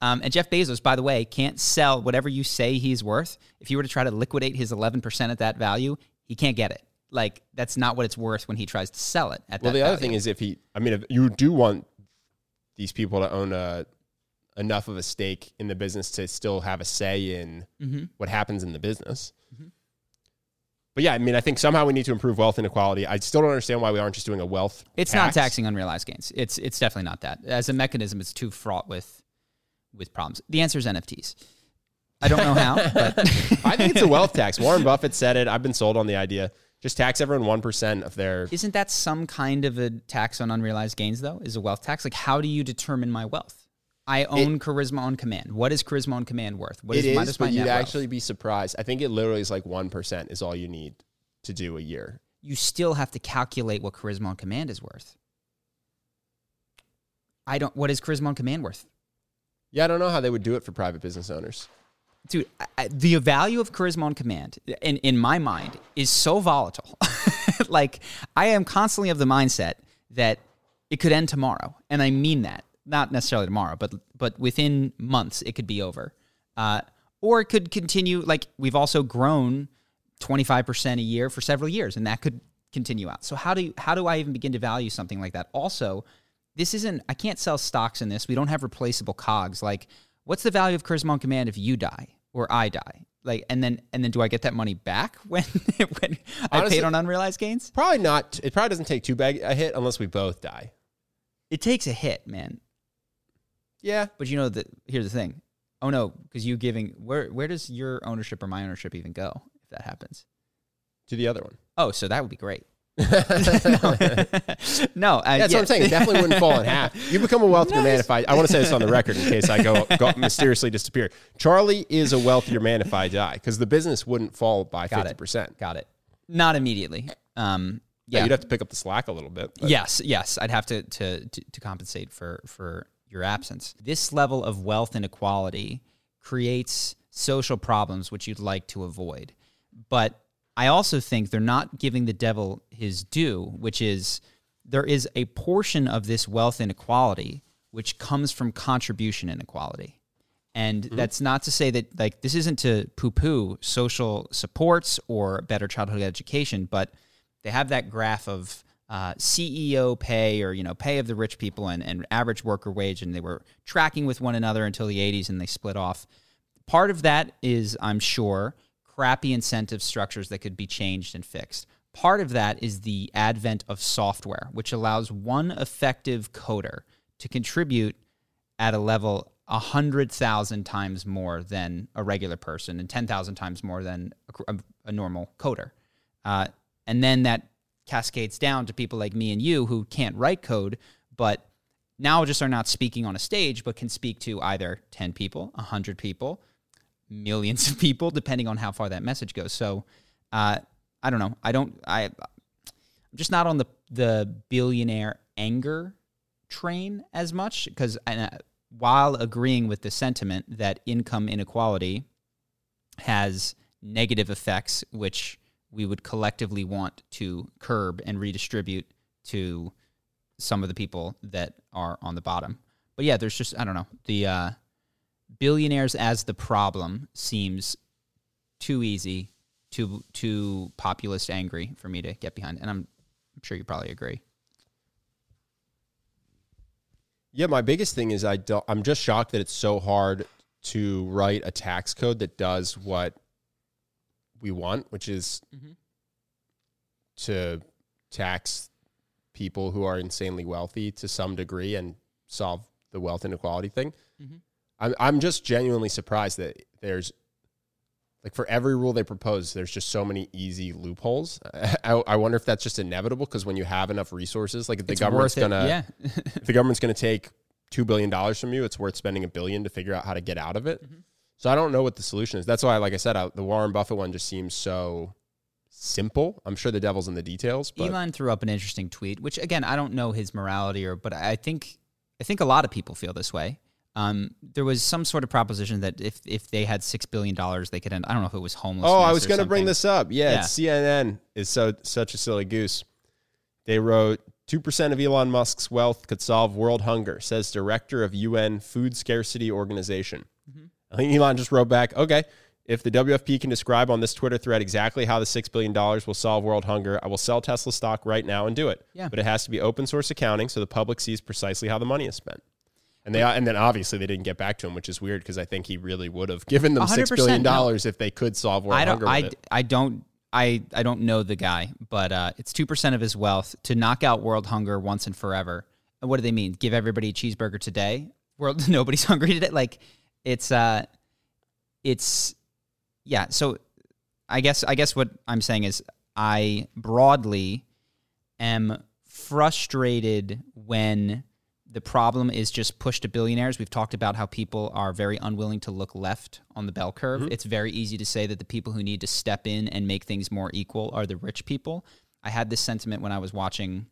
Um, and Jeff Bezos, by the way, can't sell whatever you say he's worth. If you were to try to liquidate his 11% at that value, he can't get it. Like that's not what it's worth when he tries to sell it at Well, the other thing is if he, I mean, if you do want these people to own a, enough of a stake in the business to still have a say in Mm-hmm. what happens in the business. But yeah, I mean, I think somehow we need to improve wealth inequality. I still don't understand why we aren't just doing a wealth. It's tax. not taxing unrealized gains. It's it's definitely not that. As a mechanism, it's too fraught with with problems. The answer is NFTs. I don't know how, but I think it's a wealth tax. Warren Buffett said it. I've been sold on the idea. Just tax everyone one percent of their. isn't that some kind of a tax on unrealized gains though? Is a wealth tax? Like how do you determine my wealth? I own Charisma on Command. What is Charisma on Command worth? What It is, does my you'd wealth? actually be surprised. I think it literally is like one percent is all you need to do a year. you still have to calculate what Charisma on Command is worth. I don't. What is Charisma on Command worth? Yeah, I don't know how they would do it for private business owners. dude, I, the value of charisma on command, in in my mind, is so volatile. like I am constantly of the mindset that it could end tomorrow, and I mean that. Not necessarily tomorrow, but but within months it could be over, uh, or it could continue. Like we've also grown twenty five percent a year for several years, and that could continue out. So how do you, how do I even begin to value something like that? Also, this isn't. I can't sell stocks in this. We don't have replaceable cogs. Like, what's the value of charisma on command if you die or I die? Like, and then and then do I get that money back when when I Honestly- paid on unrealized gains? Probably not. It probably doesn't take too big a hit unless we both die. It takes a hit, man. Yeah. But you know that here's the thing. Oh no, because you giving where where does your ownership or my ownership even go if that happens? To the other one. Oh, so that would be great. no, uh, That's yeah. what I'm saying. It definitely wouldn't fall in half. You become a wealthier man if I. I want to say this on the record in case I go, go mysteriously disappear. Charlie is a wealthier man if I die because the business wouldn't fall by fifty percent. Got it. Not immediately. Um, Yeah, yeah, you'd have to pick up the slack a little bit. but- yes, yes. I'd have to, to to to compensate for for your absence. This level of wealth inequality creates social problems which you'd like to avoid. But I also think they're not giving the devil his due, which is there is a portion of this wealth inequality which comes from contribution inequality. And mm-hmm. that's not to say that like this isn't to poo-poo social supports or better childhood education, but they have that graph of uh, CEO pay or you know pay of the rich people and, and average worker wage, and they were tracking with one another until the 80s, and they split off. Part of that is, I'm sure, crappy incentive structures that could be changed and fixed. Part of that is the advent of software, which allows one effective coder to contribute at a level a hundred thousand times more than a regular person and ten thousand times more than a, a- a normal coder. Uh, and then that cascades down to people like me and you who can't write code, but now just are not speaking on a stage, but can speak to either ten people, hundred people, millions of people, depending on how far that message goes. So, uh, I don't know. I don't. I. I'm just not on the the billionaire anger train as much because uh, while agreeing with the sentiment that income inequality has negative effects, which we would collectively want to curb and redistribute to some of the people that are on the bottom. But yeah, there's just I don't know the uh, billionaires as the problem seems too easy, too too populist angry for me to get behind, and I'm, I'm sure you probably agree. Yeah, my biggest thing is I don't, I'm just shocked that it's so hard to write a tax code that does what we want, which is to tax people who are insanely wealthy to some degree and solve the wealth inequality thing. I'm I'm just genuinely surprised that there's like for every rule they propose, there's just so many easy loopholes. I, I wonder if that's just inevitable because when you have enough resources, like if the It's government's gonna yeah. if the government's to take two billion dollars from you, it's worth spending a billion to figure out how to get out of it. Mm-hmm. So I don't know what the solution is. That's why, like I said, I, the Warren Buffett one just seems so simple. I'm sure the devil's in the details, but Elon threw up an interesting tweet, which again I don't know his morality or, but I think I think a lot of people feel this way. Um, there was some sort of proposition that if if they had six billion dollars, they could end. I don't know if it was homeless. oh, I was going to bring this up. Yeah, Yeah. It's CNN is so such a silly goose. They wrote two percent of Elon Musk's wealth could solve world hunger, says director of UN Food Scarcity Organization. Elon just wrote back, okay, if the WFP can describe on this Twitter thread exactly how the $6 billion will solve world hunger, I will sell Tesla stock right now and do it. Yeah. But it has to be open source accounting so the public sees precisely how the money is spent. And they and then obviously they didn't get back to him, which is weird because I think he really would have given them six billion 100% no. dollars if they could solve world I don't. hunger. I, it. I don't. I, I don't know the guy, but uh, it's two percent of his wealth to knock out world hunger once and forever. And what do they mean? Give everybody a cheeseburger today? World nobody's hungry today. Like it's uh, it's yeah. So I guess I guess what I'm saying is I broadly am frustrated when the problem is just pushed to billionaires. We've talked about how people are very unwilling to look left on the bell curve. It's very easy to say that the people who need to step in and make things more equal are the rich people. I had this sentiment when I was watching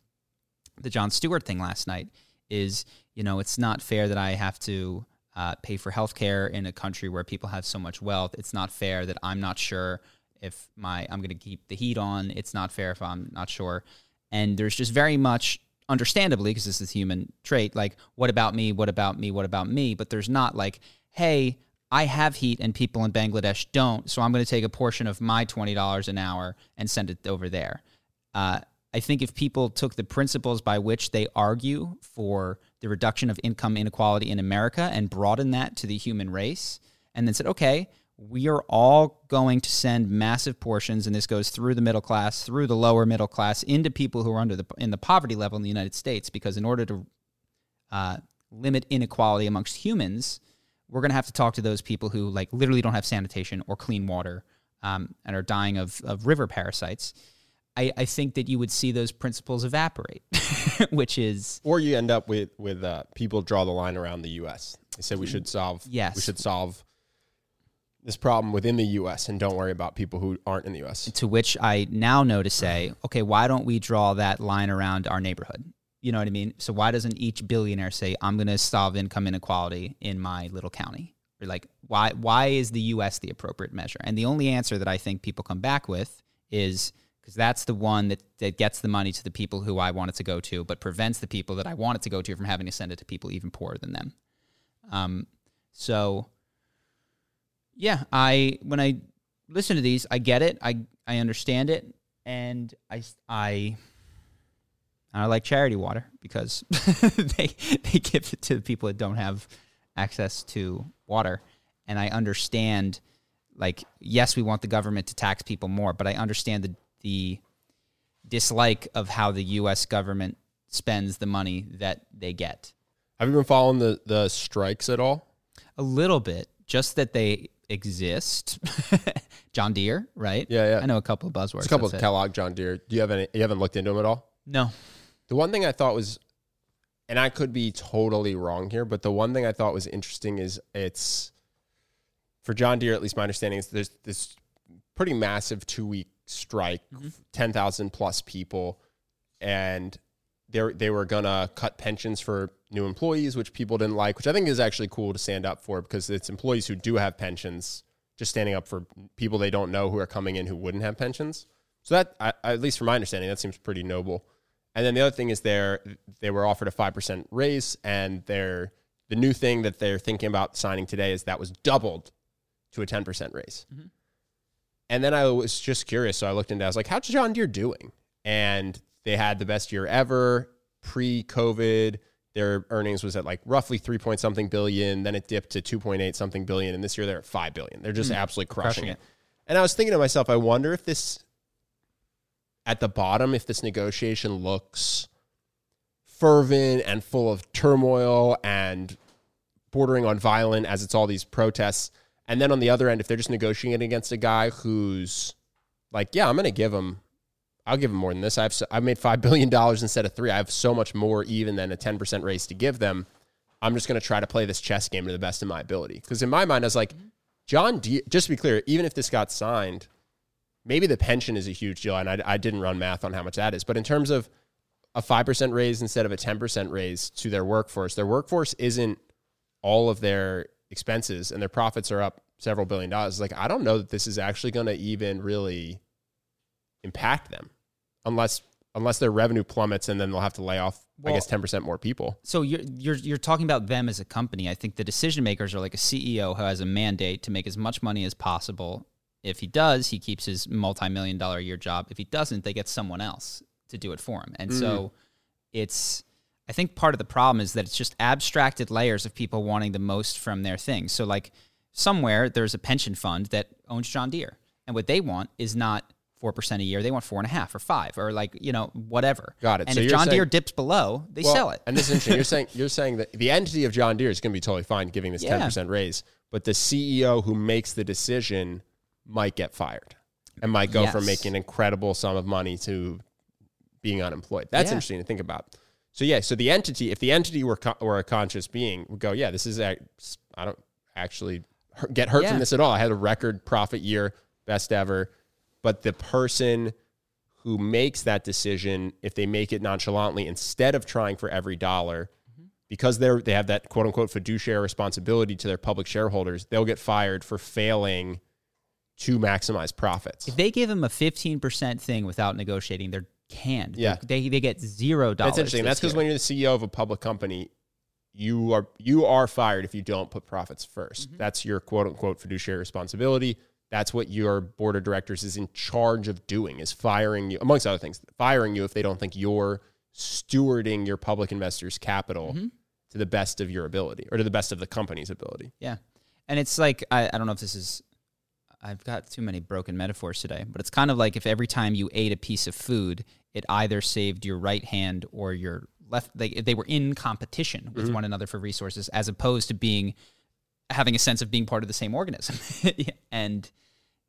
the Jon Stewart thing last night is, you know, it's not fair that I have to uh, pay for healthcare in a country where people have so much wealth. It's not fair that I'm not sure if my I'm going to keep the heat on. It's not fair if I'm not sure. And there's just very much understandably because this is human trait like what about me what about me what about me but there's not like hey i have heat and people in bangladesh don't so i'm going to take a portion of my $20 an hour and send it over there uh, i think if people took the principles by which they argue for the reduction of income inequality in america and broaden that to the human race and then said okay we are all going to send massive portions, and this goes through the middle class, through the lower middle class, into people who are under the in the poverty level in the United States. Because in order to uh, limit inequality amongst humans, we're going to have to talk to those people who like literally don't have sanitation or clean water um, and are dying of, of river parasites. I, I think that you would see those principles evaporate, which is or you end up with with uh, people draw the line around the U.S. They say we should solve. Yes. we should solve this problem within the U.S. and don't worry about people who aren't in the U.S. to which I now know to say, okay, why don't we draw that line around our neighborhood? You know what I mean? So why doesn't each billionaire say, I'm going to solve income inequality in my little county? Or like, why why is the U.S. the appropriate measure? And the only answer that I think people come back with is because that's the one that, that gets the money to the people who I want it to go to, but prevents the people that I want it to go to from having to send it to people even poorer than them. Um, so yeah, I when I listen to these, I get it. I I understand it, and I I I like charity water because they they give it to people that don't have access to water, and I understand. Like, yes, we want the government to tax people more, but I understand the the dislike of how the U.S. government spends the money that they get. Have you been following the the strikes at all? A little bit, just that they exist. John Deere, right? Yeah, yeah. I know a couple of buzzwords. There's a couple of. Kellogg, John Deere. Do you have any? You haven't looked into them at all? No. The one thing I thought was, and I could be totally wrong here, but the one thing I thought was interesting is it's for John Deere. At least my understanding is there's this pretty massive two week strike, mm-hmm. ten thousand plus people, and they they were gonna cut pensions for new employees, which people didn't like, which I think is actually cool to stand up for because it's employees who do have pensions just standing up for people they don't know who are coming in who wouldn't have pensions. So that, I, at least from my understanding, that seems pretty noble. And then the other thing is they they were offered a five percent raise, and they're the new thing that they're thinking about signing today is that was doubled to a ten percent raise. Mm-hmm. And then I was just curious, so I looked into. I was like, "How's John Deere doing?" And they had the best year ever pre-COVID. Their earnings was at like roughly three point something billion. Then it dipped to two point eight something billion, and this year they're at five billion. They're just hmm. absolutely crushing, Crushing it. it. And I was thinking to myself, I wonder if this at the bottom, if this negotiation looks fervent and full of turmoil and bordering on violent as it's all these protests. And then on the other end, if they're just negotiating against a guy who's like, yeah, I'm going to give him, I'll give him more than this. I've, I've made $5 billion instead of three. I have so much more even than a 10% raise to give them. I'm just going to try to play this chess game to the best of my ability. Because in my mind, I was like, John just to be clear, even if this got signed, maybe the pension is a huge deal. And I, I didn't run math on how much that is. But in terms of a 5% raise instead of a 10% raise to their workforce, their workforce isn't all of their expenses and their profits are up several billion dollars. Like, I don't know that this is actually going to even really impact them unless unless their revenue plummets and then they'll have to lay off, I guess, 10% more people. So you're you're you're talking about them as a company. I think the decision makers are like a CEO who has a mandate to make as much money as possible. If he does, he keeps his multi-million dollar a year job. If he doesn't, they get someone else to do it for him. And so mm. it's I think part of the problem is that it's just abstracted layers of people wanting the most from their things. So like somewhere there's a pension fund that owns John Deere. And what they want is not four percent a year. They want four and a half or five or like, you know, whatever. Got it. And So if John Deere dips below, they Well, sell it. And this is interesting. You're saying you're saying that the entity of John Deere is going to be totally fine giving this Yeah. 10% raise, but the CEO who makes the decision might get fired and might go from making an incredible sum of money to being unemployed. That's Yeah. interesting to think about. So yeah, so the entity, if the entity were co- were a conscious being, would go, yeah, this is a, I don't actually get hurt Yeah. from this at all. I had a record profit year, best ever. But the person who makes that decision, if they make it nonchalantly, instead of trying for every dollar, mm-hmm. because they're they have that quote unquote fiduciary responsibility to their public shareholders, they'll get fired for failing to maximize profits. If they give them a 15% thing without negotiating, they're canned. Yeah. They, they get zero dollars. That's interesting. That's because when you're the CEO of a public company, you are you are fired if you don't put profits 1st mm-hmm. That's your quote unquote fiduciary responsibility. That's what your board of directors is in charge of doing is firing you, amongst other things, firing you if they don't think you're stewarding your public investors' capital mm-hmm. to the best of your ability or to the best of the company's ability. Yeah. And it's like, I, I don't know if this is, I've got too many broken metaphors today, but it's kind of like if every time you ate a piece of food, it either saved your right hand or your left, they, they were in competition with mm-hmm. one another for resources as opposed to being, having a sense of being part of the same organism. and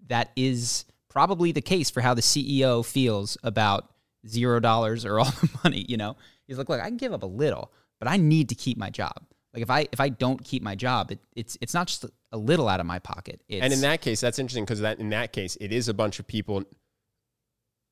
that is probably the case for how the CEO feels about zero dollars or all the money, you know? He's like, look, I can give up a little, but I need to keep my job. Like if I if I don't keep my job, it, it's it's not just a little out of my pocket. It's, and in that case, that's interesting because that in that case, it is a bunch of people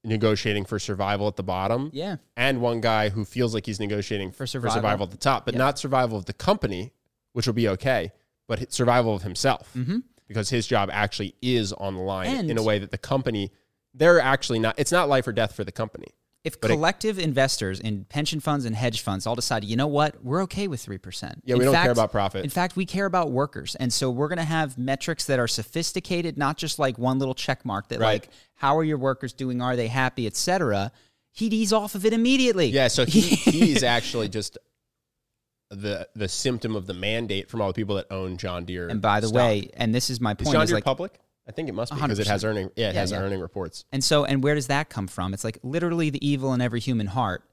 negotiating for survival at the bottom. yeah, and one guy who feels like he's negotiating for survival. survival, at the top, but Yeah. not survival of the company, which will be okay, but survival of himself Mhm. because his job actually is on the line And- in a way that the company they're actually not. It's not life or death for the company. If But it- collective investors in pension funds and hedge funds all decide, you know what, we're okay with three percent. Yeah, we don't care about profit. In fact, we care about workers, and so we're going to have metrics that are sophisticated, not just like one little check mark that Right. like how are your workers doing, are they happy, etc. He'd ease off of it immediately. Yeah, so he, he's actually just the the symptom of the mandate from all the people that own John Deere. And by the stock. way, and this is my is point, John is Deere like public? I think it must be because it has earning. Yeah, it Yeah, has yeah. earning reports. And so, and where does that come from? It's like literally the evil in every human heart,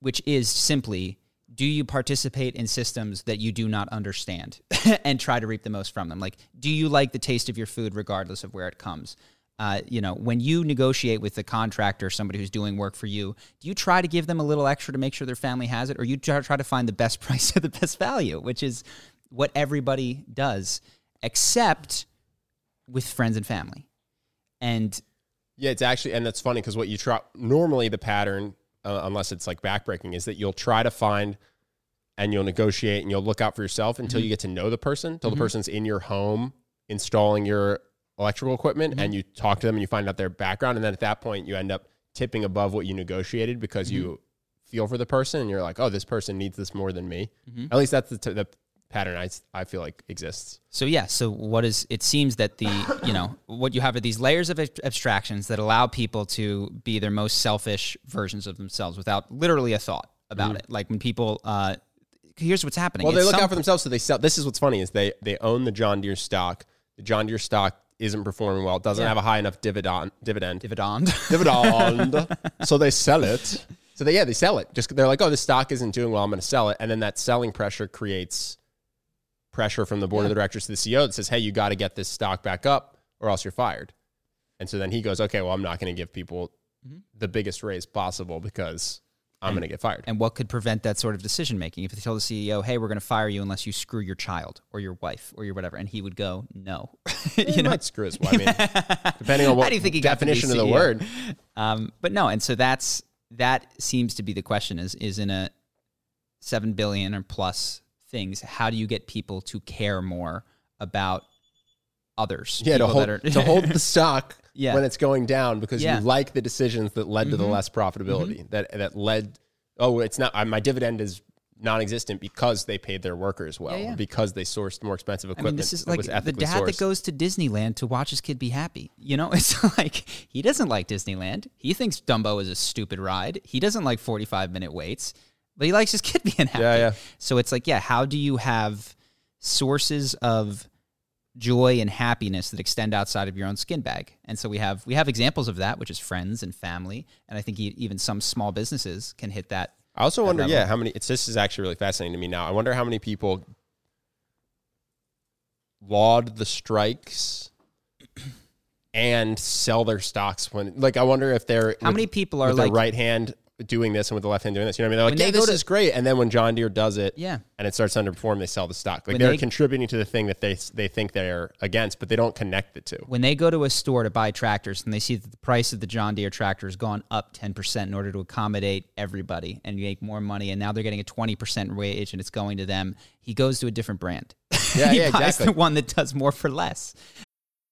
which is simply do you participate in systems that you do not understand and try to reap the most from them? Like, do you like the taste of your food regardless of where it comes? Uh, you know, when you negotiate with the contractor, somebody who's doing work for you, do you try to give them a little extra to make sure their family has it, or you try try to find the best price at the best value, which is what everybody does, except with friends and family. And Yeah, it's actually, and that's funny because what you try normally the pattern, uh, unless it's like backbreaking, is that you'll try to find and you'll negotiate and you'll look out for yourself until Mm-hmm. you get to know the person, until the person's in your home installing your electrical equipment, Mm-hmm. and you talk to them and you find out their background, and then at that point you end up tipping above what you negotiated because Mm-hmm. you feel for the person and you're like, oh, this person needs this more than me. Mm-hmm. At least that's the, t- the pattern I, s- I feel like exists. So yeah, so what is it seems that the you know what you have are these layers of abstractions that allow people to be their most selfish versions of themselves without literally a thought about it. Like when people, uh, here's what's happening. Mm-hmm. Well, they It's look some- out for themselves, so they sell. This is what's funny is they they own the John Deere stock. The John Deere stock isn't performing well. Doesn't Yeah. have a high enough dividend. Dividend. dividend. dividend. so they sell it. So they yeah they sell it. Just they're like, oh, this stock isn't doing well. I'm going to sell it, and then that selling pressure creates pressure from the board of directors to the CEO that says, hey, you got to get this stock back up, or else you're fired. And so then he goes, okay, well, I'm not going to give people the biggest raise possible because I'm going to get fired. and what could prevent that sort of decision making? If they tell the CEO, "Hey, we're going to fire you unless you screw your child or your wife or your whatever," and he would go, "No," you know, screw his. I mean, depending on what do you think he got definition of the word. Um, but no, and so that's that seems to be the question: is is in a seven billion or plus things, how do you get people to care more about others? Yeah, to hold, are- to hold the stock Yeah. when it's going down because Yeah. Mm-hmm. you like the decisions that led to the less profitability. That that led. Oh, it's not. My dividend is non-existent because they paid their workers well, Yeah, yeah. because they sourced more expensive I equipment. mean, this is like the ethically dad that goes to Disneyland to watch his kid be happy. You know, it's like he doesn't like Disneyland. He thinks Dumbo is a stupid ride. He doesn't like 45 minute waits, but he likes his kid being happy. Yeah, yeah. So it's like, yeah, how do you have sources of joy and happiness that extend outside of your own skin bag? And so we have we have examples of that, which is friends and family, and I think even some small businesses can hit that. I also wonder, level. yeah, how many? It's this is actually really fascinating to me now. I wonder how many people laud the strikes and sell their stocks when, like, I wonder if they're How many people are like right hand doing this and with the left hand doing this. You know what I mean? They're like, When yeah, go this to- is great. And then when John Deere does it, Yeah. and it starts to underperform, they sell the stock. Like they're they- contributing to the thing that they they think they're against, but they don't connect the two. when they go to a store to buy tractors and they see that the price of the John Deere tractor has gone up 10% in order to accommodate everybody and make more money, and now they're getting a 20% wage and it's going to them, he goes to a different brand. Yeah, he yeah, buys exactly. the one that does more for less.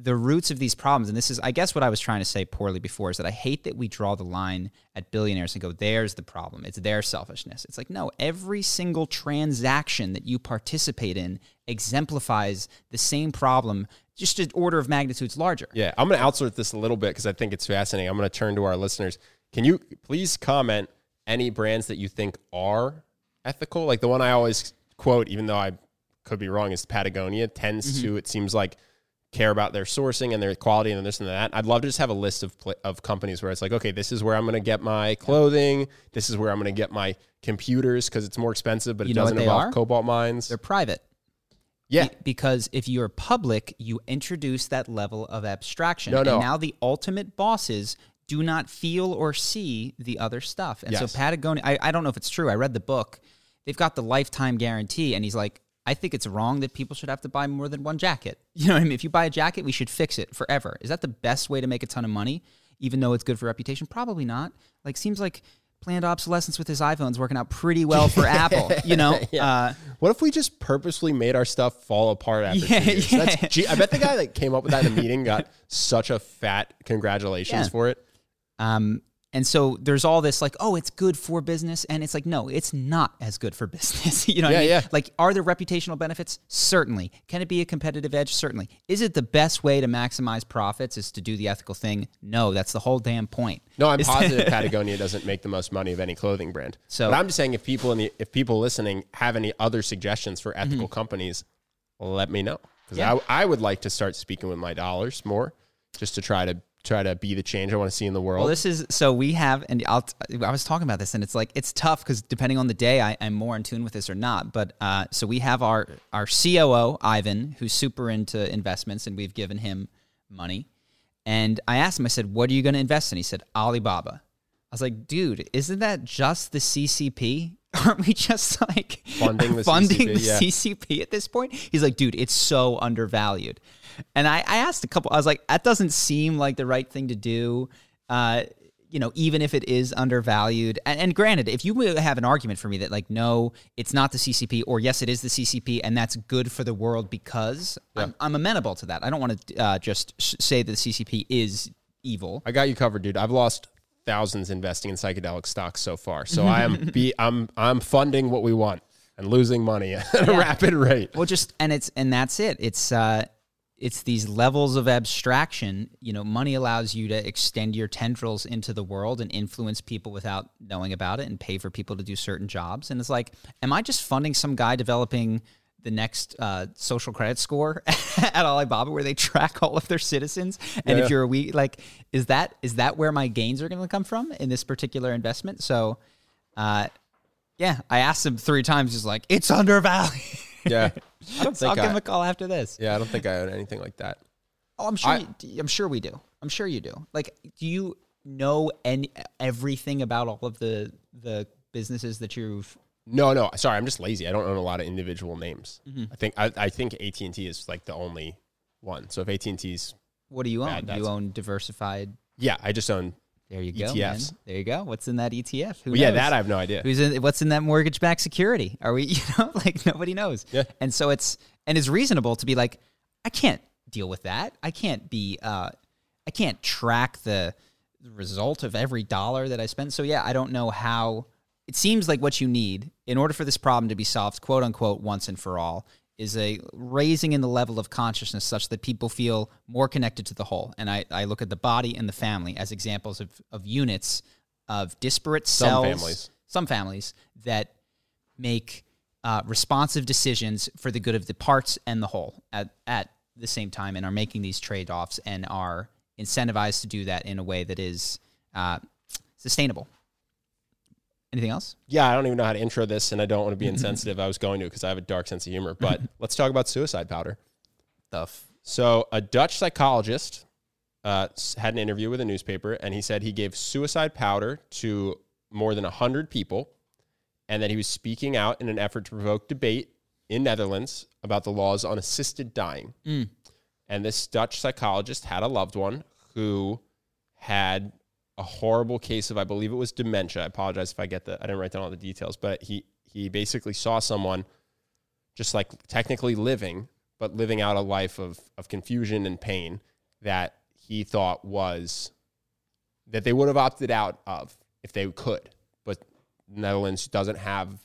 the roots of these problems, and this is, I guess, what I was trying to say poorly before is that I hate that we draw the line at billionaires and go, "There's the problem. It's their selfishness." It's like, no, every single transaction that you participate in exemplifies the same problem, just an order of magnitudes larger. Yeah, I'm going to outsource this a little bit because I think it's fascinating. I'm going to turn to our listeners. Can you please comment any brands that you think are ethical? Like the one I always quote, even though I could be wrong, is Patagonia tends mm-hmm. to, it seems like, care about their sourcing and their quality and this and that. I'd love to just have a list of pla of companies where it's like, okay, this is where I'm going to get my clothing. This is where I'm going to get my computers because it's more expensive, but it You know what doesn't they involve are? cobalt mines. They're private. yeah, Be- because if you're public, you introduce that level of abstraction. No, no. And now the ultimate bosses do not feel or see the other stuff. And Yes. so Patagonia, I, I don't know if it's true. I read the book. They've got the lifetime guarantee. And he's like, I think it's wrong that people should have to buy more than one jacket. You know what I mean? If you buy a jacket, we should fix it forever. Is that the best way to make a ton of money, even though it's good for reputation? Probably not. Like, seems like planned obsolescence with his iPhone's working out pretty well for Apple, you know? Uh, What if we just purposely made our stuff fall apart after Yeah, two years? yeah. That's, gee, I bet the guy that came up with that in the meeting got such a fat congratulations Yeah. for it. Um, and so there's all this like, oh, it's good for business, and it's like, no, it's not as good for business. you know, what I Yeah, mean? yeah. Like, are there reputational benefits? Certainly. Can it be a competitive edge? Certainly. Is it the best way to maximize profits? Is to do the ethical thing? No, that's the whole damn point. No, I'm positive Patagonia doesn't make the most money of any clothing brand. So- but I'm just saying if people in the if people listening have any other suggestions for ethical companies, let me know because Mm-hmm. Yeah. I, I would like to start speaking with my dollars more, just to try to try to be the change I want to see in the world. Well, this is so we have, and I'll, I was talking about this, and it's like it's tough because depending on the day, I, I'm more in tune with this or not. But uh, so we have our our COO Ivan, who's super into investments, and we've given him money. And I asked him, I said, "What are you going to invest in?" He said, "Alibaba." I was like, "Dude, isn't that just the CCP? Aren't we just like Funding the funding CCP, the yeah. CCP at this point?" He's like, "Dude, it's so undervalued." And I, I asked a couple. I was like, "That doesn't seem like the right thing to do." Uh, you know, even if it is undervalued, and, and granted, if you have an argument for me that like, no, it's not the CCP, or yes, it is the CCP, and that's good for the world because I'm, I'm amenable to that. I don't want to uh, just sh- say that the CCP is evil. I got you covered, dude. I've lost thousands investing in psychedelic stocks so far, so I am be I'm I'm funding what we want and losing money at a Yeah. rapid rate. Well, just and it's and that's it. It's uh, it's these levels of abstraction. You know, money allows you to extend your tendrils into the world and influence people without knowing about it, and pay for people to do certain jobs. And it's like, am I just funding some guy developing the next uh, social credit score at Alibaba, where they track all of their citizens. And Yeah. if you're a week, like, is that is that where my gains are going to come from in this particular investment? So, uh, yeah, I asked him three times. He's like, it's undervalued. Yeah. I don't so I'll think give him a call after this. yeah, I don't think I own anything like that. Oh, I'm sure. I- you, I'm sure we do. I'm sure you do. Like, do you know any everything about all of the the businesses that you've? No, no. Sorry, I'm just lazy. I don't own a lot of individual names. Mm-hmm. I think I, I think AT and T is like the only one. So if AT and T's, What do you own? Bad, do you own diversified? yeah, I just own. There you go. man. There you go. What's in that ETF? Who Well, yeah, that I have no idea. Who's in? What's in that mortgage-backed security? Are we? You know, like nobody knows. Yeah. And so it's and it's reasonable to be like, I can't deal with that. I can't be. uh I can't track the the result of every dollar that I spend. So yeah, I don't know how. It seems like what you need in order for this problem to be solved, quote unquote, once and for all, is a raising in the level of consciousness such that people feel more connected to the whole. And I, I look at the body and the family as examples of, of units of disparate Some cells. families. Some families that make uh, responsive decisions for the good of the parts and the whole at, at the same time and are making these trade offs and are incentivized to do that in a way that is uh, sustainable. Anything else? Yeah, I don't even know how to intro this, and I don't want to be insensitive. I was going to because I have a dark sense of humor. But let's talk about suicide powder. Stuff. So, a Dutch psychologist uh, had an interview with a newspaper, and he said he gave suicide powder to more than 100 people, and that he was speaking out in an effort to provoke debate in Netherlands about the laws on assisted dying. And this Dutch psychologist had a loved one who had a horrible case of, I believe it was dementia. I apologize if I get the, I didn't write down all the details, but he he basically saw someone just like technically living, but living out a life of of confusion and pain that he thought was that they would have opted out of if they could. But Netherlands doesn't have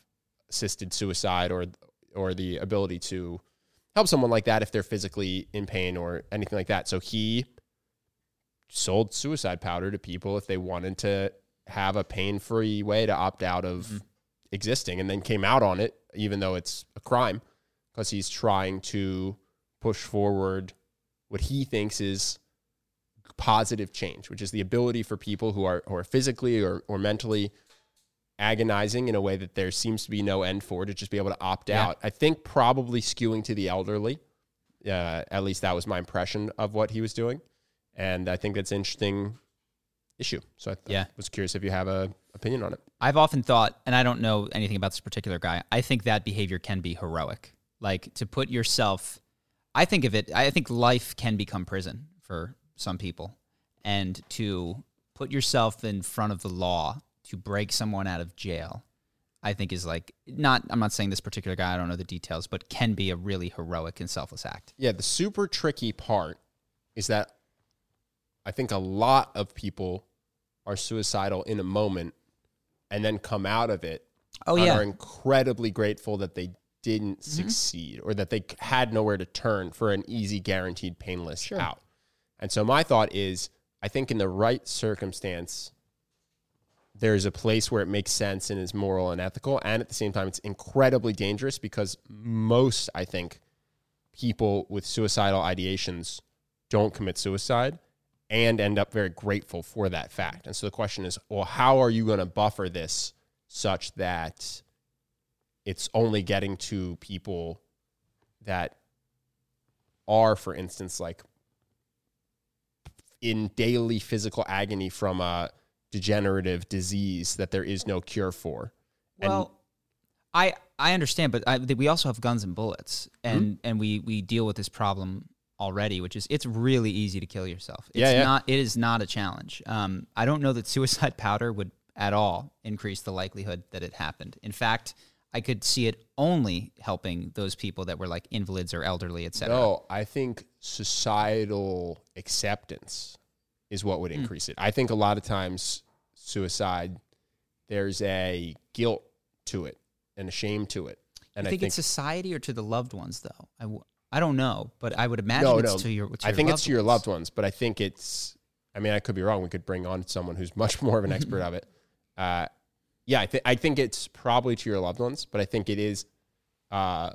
assisted suicide or or the ability to help someone like that if they're physically in pain or anything like that. So he sold suicide powder to people if they wanted to have a pain-free way to opt out of existing and then came out on it even though it's a crime because he's trying to push forward what he thinks is positive change, which is the ability for people who are who are physically or, or mentally agonizing in a way that there seems to be no end for to just be able to opt Yeah. out. I think probably skewing to the elderly. Uh, at least that was my impression of what he was doing, and I think that's an interesting issue. So I, Yeah. was curious if you have a opinion on it. I've often thought, and I don't know anything about this particular guy, I think that behavior can be heroic. Like to put yourself, I think of it, I think life can become prison for some people. And to put yourself in front of the law to break someone out of jail, I think is like, not, I'm not saying this particular guy, I don't know the details, but can be a really heroic and selfless act. Yeah, the super tricky part is that I think a lot of people are suicidal in a moment and then come out of it Oh, yeah. are incredibly grateful that they didn't mm-hmm. succeed or that they had nowhere to turn for an easy, guaranteed, painless Sure. out. And so my thought is I think in the right circumstance, there's a place where it makes sense and is moral and ethical. And at the same time, it's incredibly dangerous because most, I think, people with suicidal ideations don't commit suicide and end up very grateful for that fact. And so the question is, well, how are you going to buffer this such that it's only getting to people that are, for instance, like in daily physical agony from a degenerative disease that there is no cure for. And- Well, I I understand, but I, we also have guns and bullets, Mm-hmm. and and we we deal with this problem already, which is it's really easy to kill yourself. It's Yeah, yeah. not it is not a challenge. Um, I don't know that suicide powder would at all increase the likelihood that it happened. In fact, I could see it only helping those people that were like invalids or elderly, etc. No, I think societal acceptance is what would Hmm. increase it. I think a lot of times suicide, there's a guilt to it and a shame to it. And I I think, think it's society or to the loved ones, though. I, w- I don't know, but I would imagine no, it's no, to your. To I your think it's to your loved ones, but I think it's. I mean, I could be wrong. We could bring on someone who's much more of an expert of it. Uh, yeah, I think I think it's probably to your loved ones, but I think it is uh,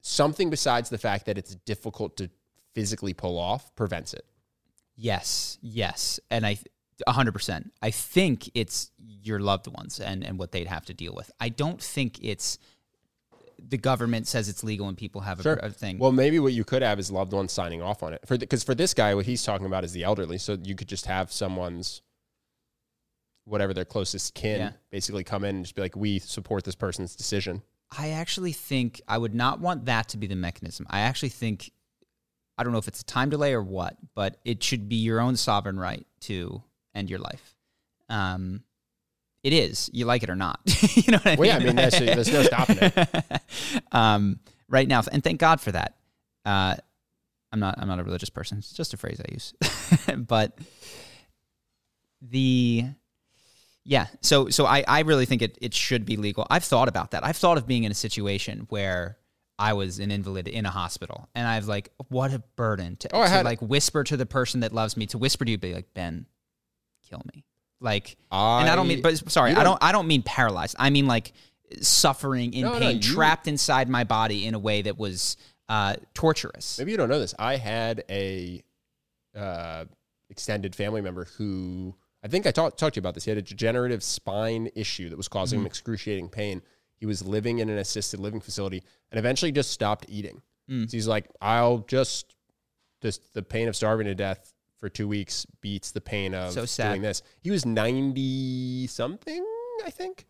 something besides the fact that it's difficult to physically pull off prevents it. Yes, yes, and I, hundred percent. I think it's your loved ones and and what they'd have to deal with. I don't think it's the government says it's legal and people have a, a thing. Well, maybe what you could have is loved ones signing off on it. For because for this guy, what he's talking about is the elderly. So you could just have someone's whatever their closest kin Yeah. basically come in and just be like, "We support this person's decision." I actually think I would not want that to be the mechanism. I actually think I don't know if it's a time delay or what, but it should be your own sovereign right to end your life. Um, it is. You like it or not. you know what I Well, yeah, I mean? mean, there's, no stopping it. um, right now, and thank God for that. Uh, I'm not. I'm not a religious person. It's just a phrase I use. but the yeah. So so I I really think it it should be legal. I've thought about that. I've thought of being in a situation where. I was an invalid in a hospital, and I've like, what a burden to, Oh, to like whisper to the person that loves me, to whisper to you, be like, Ben, kill me, like, I, and I don't mean, but sorry, you I don't, I don't mean paralyzed. I mean like suffering in No, no, pain, you- trapped inside my body in a way that was uh, torturous. Maybe you don't know this. I had a uh, extended family member who I think I talked talked to you about this. He had a degenerative spine issue that was causing Mm-hmm. him excruciating pain. He was living in an assisted living facility and eventually just stopped eating. Mm. So he's like, I'll just just the pain of starving to death for two weeks beats the pain of So sad. doing this. He was ninety something, I think.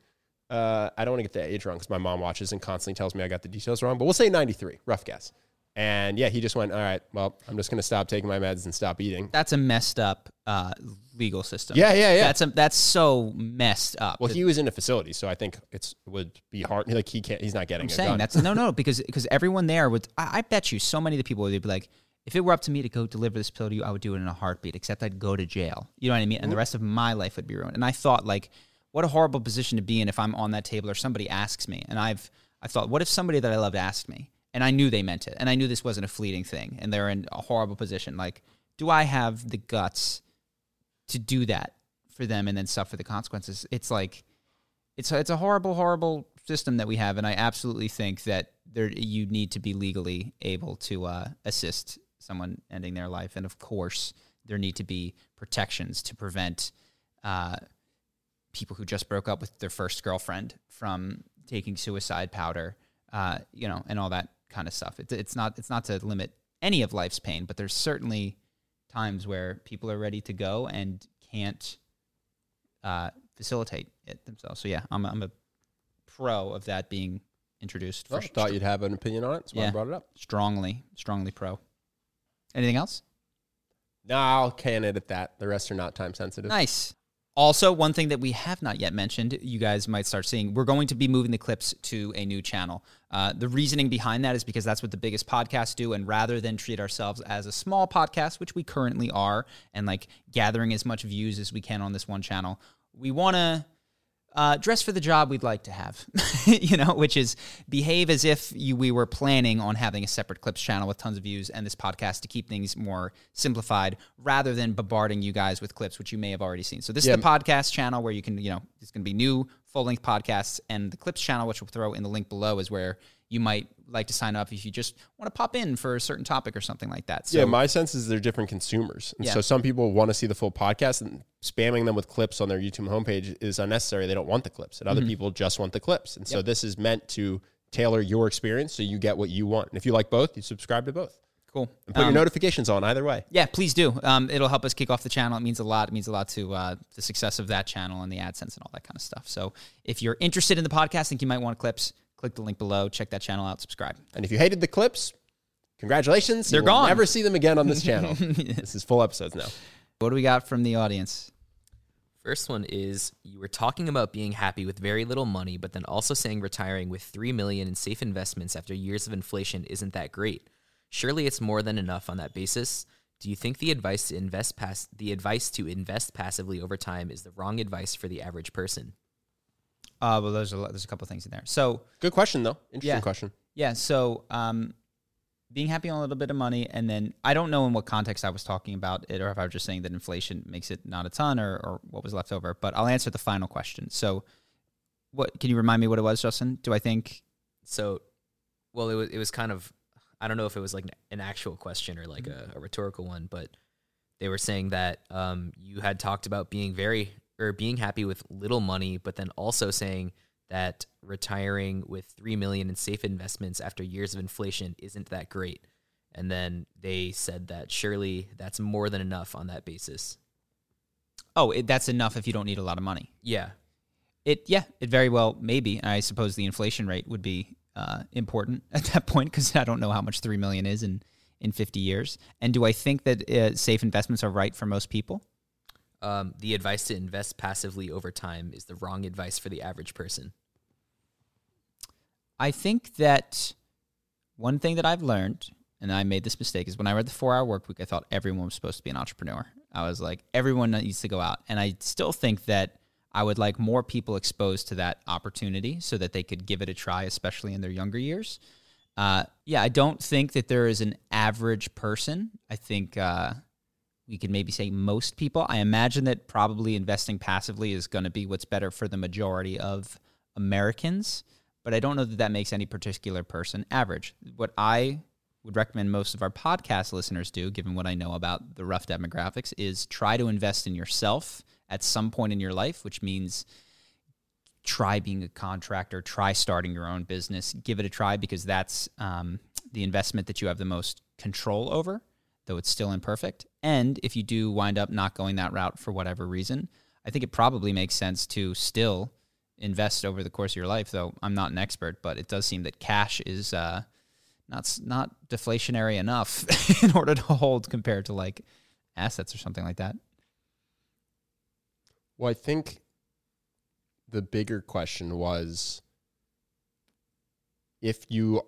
Uh, I don't want to get the age wrong because my mom watches and constantly tells me I got the details wrong, but we'll say 93, rough guess. And yeah, he just went, all right, well, I'm just going to stop taking my meds and stop eating. That's a messed up uh, legal system. Yeah, yeah, yeah. That's a, that's so messed up. Well, he was in a facility, so I think it's would be hard. Like he can't, he's not getting I'm it saying done. that's no, no, because because everyone there would. I, I bet you so many of the people would be like, if it were up to me to go deliver this pill to you, I would do it in a heartbeat. Except I'd go to jail. You know what I mean? And the rest of my life would be ruined. And I thought like, what a horrible position to be in if I'm on that table or somebody asks me. And I've I thought, what if somebody that I loved asked me, and I knew they meant it, and I knew this wasn't a fleeting thing, and they're in a horrible position. Like, do I have the guts to do that for them and then suffer the consequences? It's like it's a, it's a horrible, horrible system that we have, and I absolutely think that there you need to be legally able to uh, assist someone ending their life, and of course there need to be protections to prevent uh, people who just broke up with their first girlfriend from taking suicide powder, uh, you know, and all that kind of stuff. It's it's not it's not to limit any of life's pain, but there's certainly times where people are ready to go and can't uh, facilitate it themselves. So yeah, I'm a, I'm a pro of that being introduced. Well, For thought you'd have an opinion on it, so I Yeah. brought it up. strongly, strongly pro. Anything else? No, I'll can edit that. The rest are not time sensitive. Nice. Also, one thing that we have not yet mentioned, you guys might start seeing, we're going to be moving the clips to a new channel. Uh, the reasoning behind that is because that's what the biggest podcasts do. And rather than treat ourselves as a small podcast, which we currently are, and like gathering as much views as we can on this one channel, we want to uh, dress for the job we'd like to have, you know, which is behave as if you, we were planning on having a separate clips channel with tons of views and this podcast to keep things more simplified rather than bombarding you guys with clips, which you may have already seen. So this Yeah. is the podcast channel where you can, you know, it's going to be new full length podcasts and the clips channel, which we'll throw in the link below is where you might like to sign up if you just want to pop in for a certain topic or something like that. So yeah, my sense is they're different consumers. And Yeah. so some people want to see the full podcast and spamming them with clips on their YouTube homepage is unnecessary. They don't want the clips. And other Mm-hmm. people just want the clips. And so this is meant to tailor your experience so you get what you want. And if you like both, you subscribe to both. Cool. And put your Um, notifications on either way. Yeah, please do. Um, it'll help us kick off the channel. It means a lot. It means a lot to uh, the success of that channel and the AdSense and all that kind of stuff. So if you're interested in the podcast, think you might want clips, click the link below, check that channel out, subscribe. And if you hated the clips, congratulations. They're you gone. Never see them again on this channel. this is full episodes now. What do we got from the audience? First one is you were talking about being happy with very little money, but then also saying retiring with three million in safe investments after years of inflation isn't that great. Surely it's more than enough on that basis. Do you think the advice to invest pass the advice to invest passively over time is the wrong advice for the average person? Uh, well, there's a lot, there's a couple things in there. So Good question, though. Interesting Yeah. question. yeah, so um, being happy on a little bit of money, and then I don't know in what context I was talking about it, or if I was just saying that inflation makes it not a ton, or, or what was left over. But I'll answer the final question. So, what can you remind me what it was, Justin? Do I think? So well, it was it was kind of I don't know if it was like an actual question or like a, a rhetorical one, but they were saying that um, you had talked about being very or being happy with little money, but then also saying that retiring with three million in safe investments after years of inflation isn't that great. And then they said that surely that's more than enough on that basis. Oh, it, that's enough if you don't need a lot of money. Yeah. It yeah, it very well maybe. I suppose the inflation rate would be uh, important at that point because I don't know how much three million is in in fifty years. And do I think that uh, safe investments are right for most people? Um, the advice to invest passively over time is the wrong advice for the average person. I think that one thing that I've learned, and I made this mistake, is when I read the Four Hour Work Week, I thought everyone was supposed to be an entrepreneur. I was like, everyone needs to go out, and I still think that I would like more people exposed to that opportunity so that they could give it a try, especially in their younger years. Uh, yeah, I don't think that there is an average person. I think uh, we could maybe say most people. I imagine that probably investing passively is going to be what's better for the majority of Americans, but I don't know that that makes any particular person average. What I would recommend most of our podcast listeners do, given what I know about the rough demographics, is try to invest in yourself at some point in your life, which means try being a contractor, try starting your own business, give it a try because that's um, the investment that you have the most control over, though it's still imperfect. And if you do wind up not going that route for whatever reason, I think it probably makes sense to still invest over the course of your life. Though I'm not an expert, but it does seem that cash is uh, not not deflationary enough in order to hold compared to like assets or something like that. Well, I think the bigger question was if you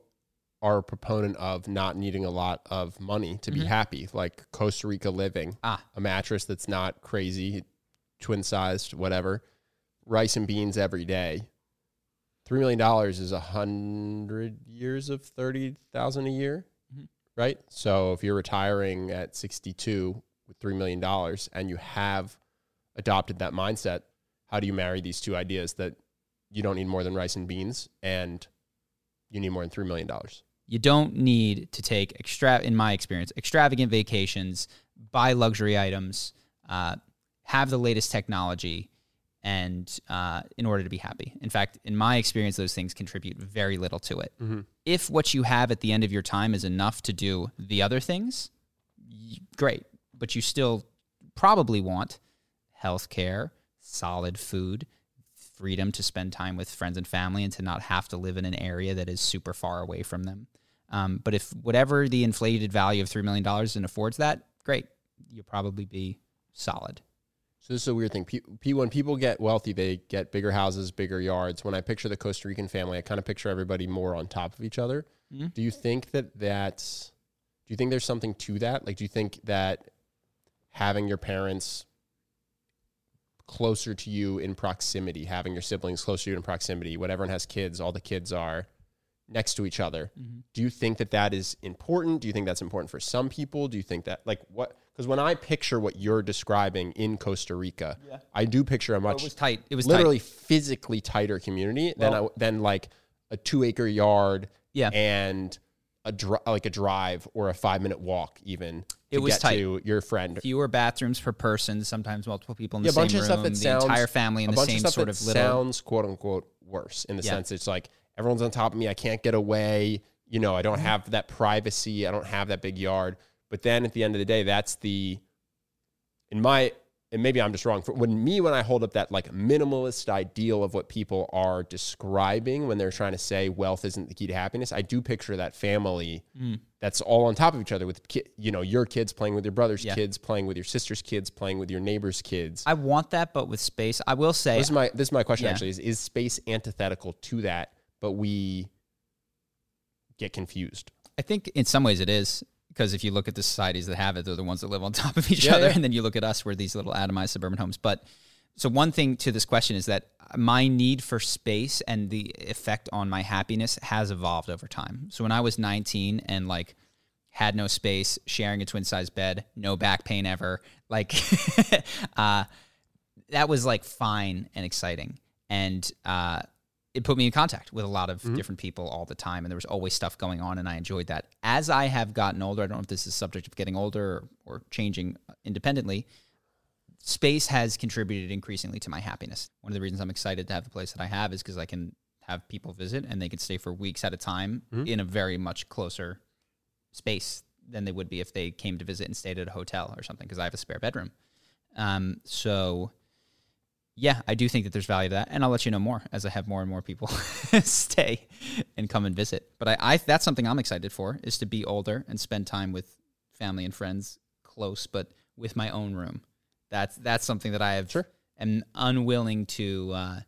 are a proponent of not needing a lot of money to Mm-hmm. be happy, like Costa Rica living, Ah. a mattress that's not crazy, twin sized, whatever, rice and beans every day. Three million dollars is a hundred years of thirty thousand a year, Mhm. right? So if you're retiring at sixty-two with three million dollars and you have adopted that mindset, how do you marry these two ideas that you don't need more than rice and beans and you need more than three million dollars? You don't need to take extra, in my experience, extravagant vacations, buy luxury items, uh, have the latest technology, and uh, in order to be happy. In fact, in my experience, those things contribute very little to it. If what you have at the end of your time is enough to do the other things, y- great. But you still probably want health care, solid food, freedom to spend time with friends and family and to not have to live in an area that is super far away from them. Um, but if whatever the inflated value of $3 million and affords that, great. You'll probably be solid. So this is a weird thing. Pe- pe- when people get wealthy, they get bigger houses, bigger yards. When I picture the Costa Rican family, I kind of picture everybody more on top of each other. Do you think that that's? Do you think there's something to that? Like, do you think that having your parents closer to you in proximity, having your siblings closer to you in proximity, when everyone has kids, all the kids are next to each other. Mm-hmm. Do you think that that is important? Do you think that's important for some people? Do you think that like what? Because when I picture what you're describing in Costa Rica, I do picture a oh, much it was tight. It was literally tight. physically tighter community than I, than like a two acre yard Yeah. and a dri- like a drive or a five minute walk even It was tight. to your friend. Fewer bathrooms per person, sometimes multiple people in the Yeah, same bunch room, of stuff that the sounds entire family in a the bunch same of stuff sort that of little. sounds quote unquote worse in the Yeah. sense it's like everyone's on top of me. I can't get away. You know, I don't Mm-hmm. have that privacy. I don't have that big yard. But then at the end of the day, that's the in my and maybe I'm just wrong. For when me when I hold up that like minimalist ideal of what people are describing when they're trying to say wealth isn't the key to happiness, I do picture that family Mm. that's all on top of each other with ki- you know your kids playing with your brother's Yeah. kids, playing with your sister's kids, playing with your neighbor's kids. I want that, but with space, I will say This is my this is my question Yeah. actually is is space antithetical to that, but we get confused. I think in some ways it is because if you look at the societies that have it, they're the ones that live on top of each Yeah, other, yeah. and then you look at us, we're these little atomized suburban homes. But so one thing to this question is that my need for space and the effect on my happiness has evolved over time. So when I was 19 and like had no space, sharing a twin size bed, no back pain ever, like uh, that was like fine and exciting. And uh, it put me in contact with a lot of different people all the time, and there was always stuff going on, and I enjoyed that. As I have gotten older, I don't know if this is subject of getting older or, or changing independently. Space has contributed increasingly to my happiness. One of the reasons I'm excited to have the place that I have is because I can have people visit and they can stay for weeks at a time in a very much closer space than they would be if they came to visit and stayed at a hotel or something because I have a spare bedroom. Um, so yeah, I do think that there's value to that, and I'll let you know more as I have more and more people stay and come and visit. But I, I that's something I'm excited for is to be older and spend time with family and friends close, but with my own room. That's that's something that I have Sure. am unwilling to uh,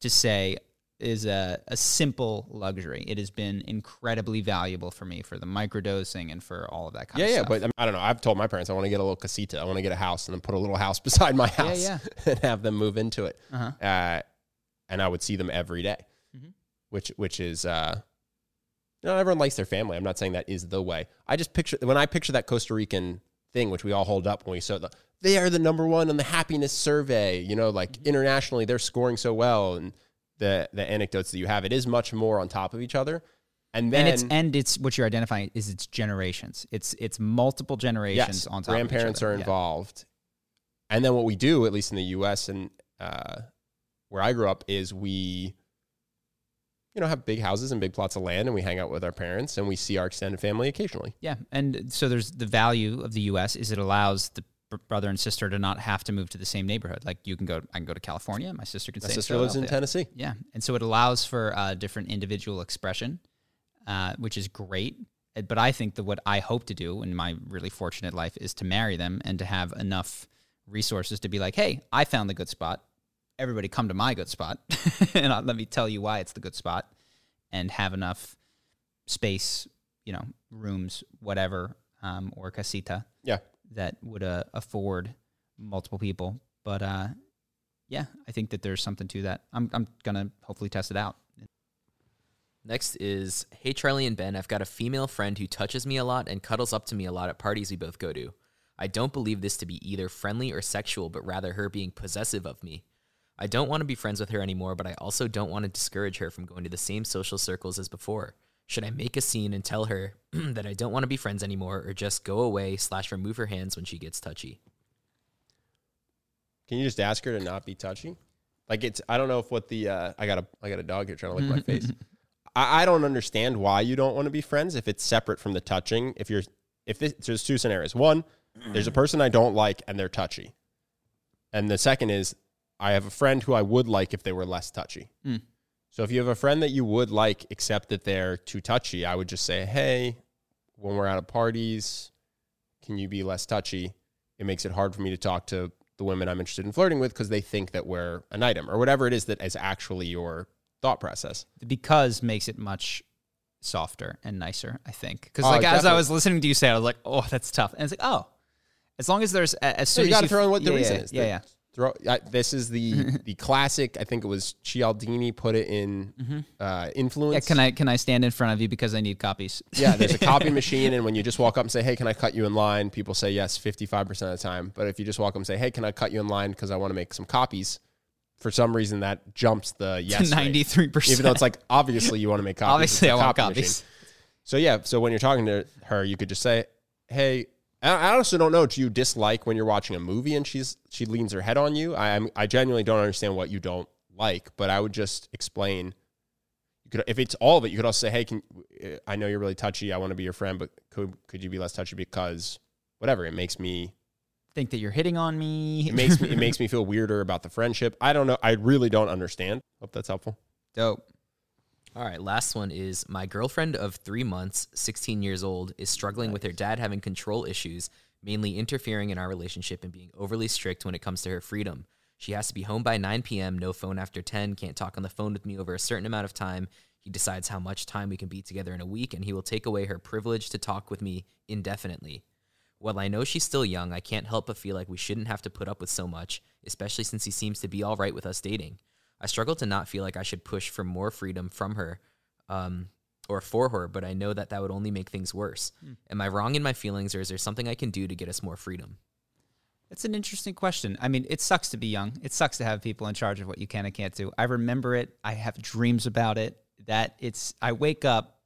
to say is a, a simple luxury. It has been incredibly valuable for me for the microdosing and for all of that kind Yeah, of yeah, stuff. but I, mean, I don't know. I've told my parents I want to get a little casita. I want to get a house and then put a little house beside my house yeah. and have them move into it. Uh-huh. Uh, and I would see them every day, Mhm. which which is uh, you know, everyone likes their family. I'm not saying that is the way. I just picture when I picture that Costa Rican thing, which we all hold up when we saw the they are the number one on the happiness survey. You know, like Mm-hmm. internationally, they're scoring so well, and the the anecdotes that you have, it is much more on top of each other. And then and it's and it's what you're identifying is it's generations. It's it's multiple generations yes, on top. grandparents of each are other. Yeah. involved. And then what we do, at least in the U.S. and uh, where I grew up, is we, you know, have big houses and big plots of land, and we hang out with our parents, and we see our extended family occasionally. Yeah, and so there's the value of the U.S. is it allows the brother and sister to not have to move to the same neighborhood. Like you can go, I can go to California. My sister can My sister lives in Tennessee. Yeah, and so it allows for uh, different individual expression, uh, which is great. But I think that what I hope to do in my really fortunate life is to marry them and to have enough resources to be like, hey, I found the good spot. Everybody come to my good spot, and I'll, let me tell you why it's the good spot, and have enough space, you know, rooms, whatever, um, or casita Yeah. That would uh, afford multiple people. But uh, yeah, I think that there's something to that. I'm I'm gonna hopefully test it out. Next is Hey Charlie and Ben, I've got a female friend who touches me a lot and cuddles up to me a lot at parties we both go to. I don't believe this to be either friendly or sexual, but rather her being possessive of me. I don't want to be friends with her anymore, but I also don't want to discourage her from going to the same social circles as before. Should I make a scene and tell her that I don't want to be friends anymore, or just go away slash remove her hands when she gets touchy? Can you just ask her to not be touchy? Like it's I don't know if what the uh, I got a I got a dog here trying to lick my face. I, I don't understand why you don't want to be friends if it's separate from the touching. If you're if this, there's two scenarios. One, there's a person I don't like and they're touchy, and the second is I have a friend who I would like if they were less touchy. Mm. So if you have a friend that you would like, except that they're too touchy, I would just say, hey, when we're out at parties, can you be less touchy? It makes it hard for me to talk to the women I'm interested in flirting with because they think that we're an item or whatever it is that is actually your thought process. The because makes it much softer and nicer. I think because Oh, like as I was listening to you say, I was like, oh, that's tough. And it's like, oh, as long as there's a- as So soon you as got to throw in what the yeah, reason yeah, is. Yeah, yeah. Throw, I, this is the the classic. I think it was Cialdini put it in uh, influence. Yeah, can I can I stand in front of you because I need copies? Yeah, there's a copy machine, and when you just walk up and say, "Hey, can I cut you in line?" People say yes, 55 percent of the time. But if you just walk up and say, "Hey, can I cut you in line because I want to make some copies?" For some reason, that jumps the yes ninety three percent. Even though it's like obviously you want to make copies. obviously I want copies. machine. So yeah, so when you're talking to her, you could just say, "Hey." I honestly don't know. Do you dislike when you're watching a movie and she's she leans her head on you? I I'm, I genuinely don't understand what you don't like, but I would just explain. You could, if it's all of it, you could also say, "Hey, can uh, I know you're really touchy? I want to be your friend, but could could you be less touchy because whatever? It makes me Think that you're hitting on me. it makes me it makes me feel weirder about the friendship. I don't know. I really don't understand. Hope that's helpful. dope. All right, last one is my girlfriend of three months, 16 years old, is struggling with her dad having control issues, mainly interfering in our relationship and being overly strict when it comes to her freedom. She has to be home by 9 p.m., no phone after 10, can't talk on the phone with me over a certain amount of time. He decides how much time we can be together in a week, and he will take away her privilege to talk with me indefinitely. While I know she's still young, I can't help but feel like we shouldn't have to put up with so much, especially since he seems to be all right with us dating. I struggle to not feel like I should push for more freedom from her um, or for her, but I know that that would only make things worse. Am I wrong in my feelings, or is there something I can do to get us more freedom? It's an interesting question. I mean, it sucks to be young. It sucks to have people in charge of what you can and can't do. I remember it. I have dreams about it. That it's. I wake up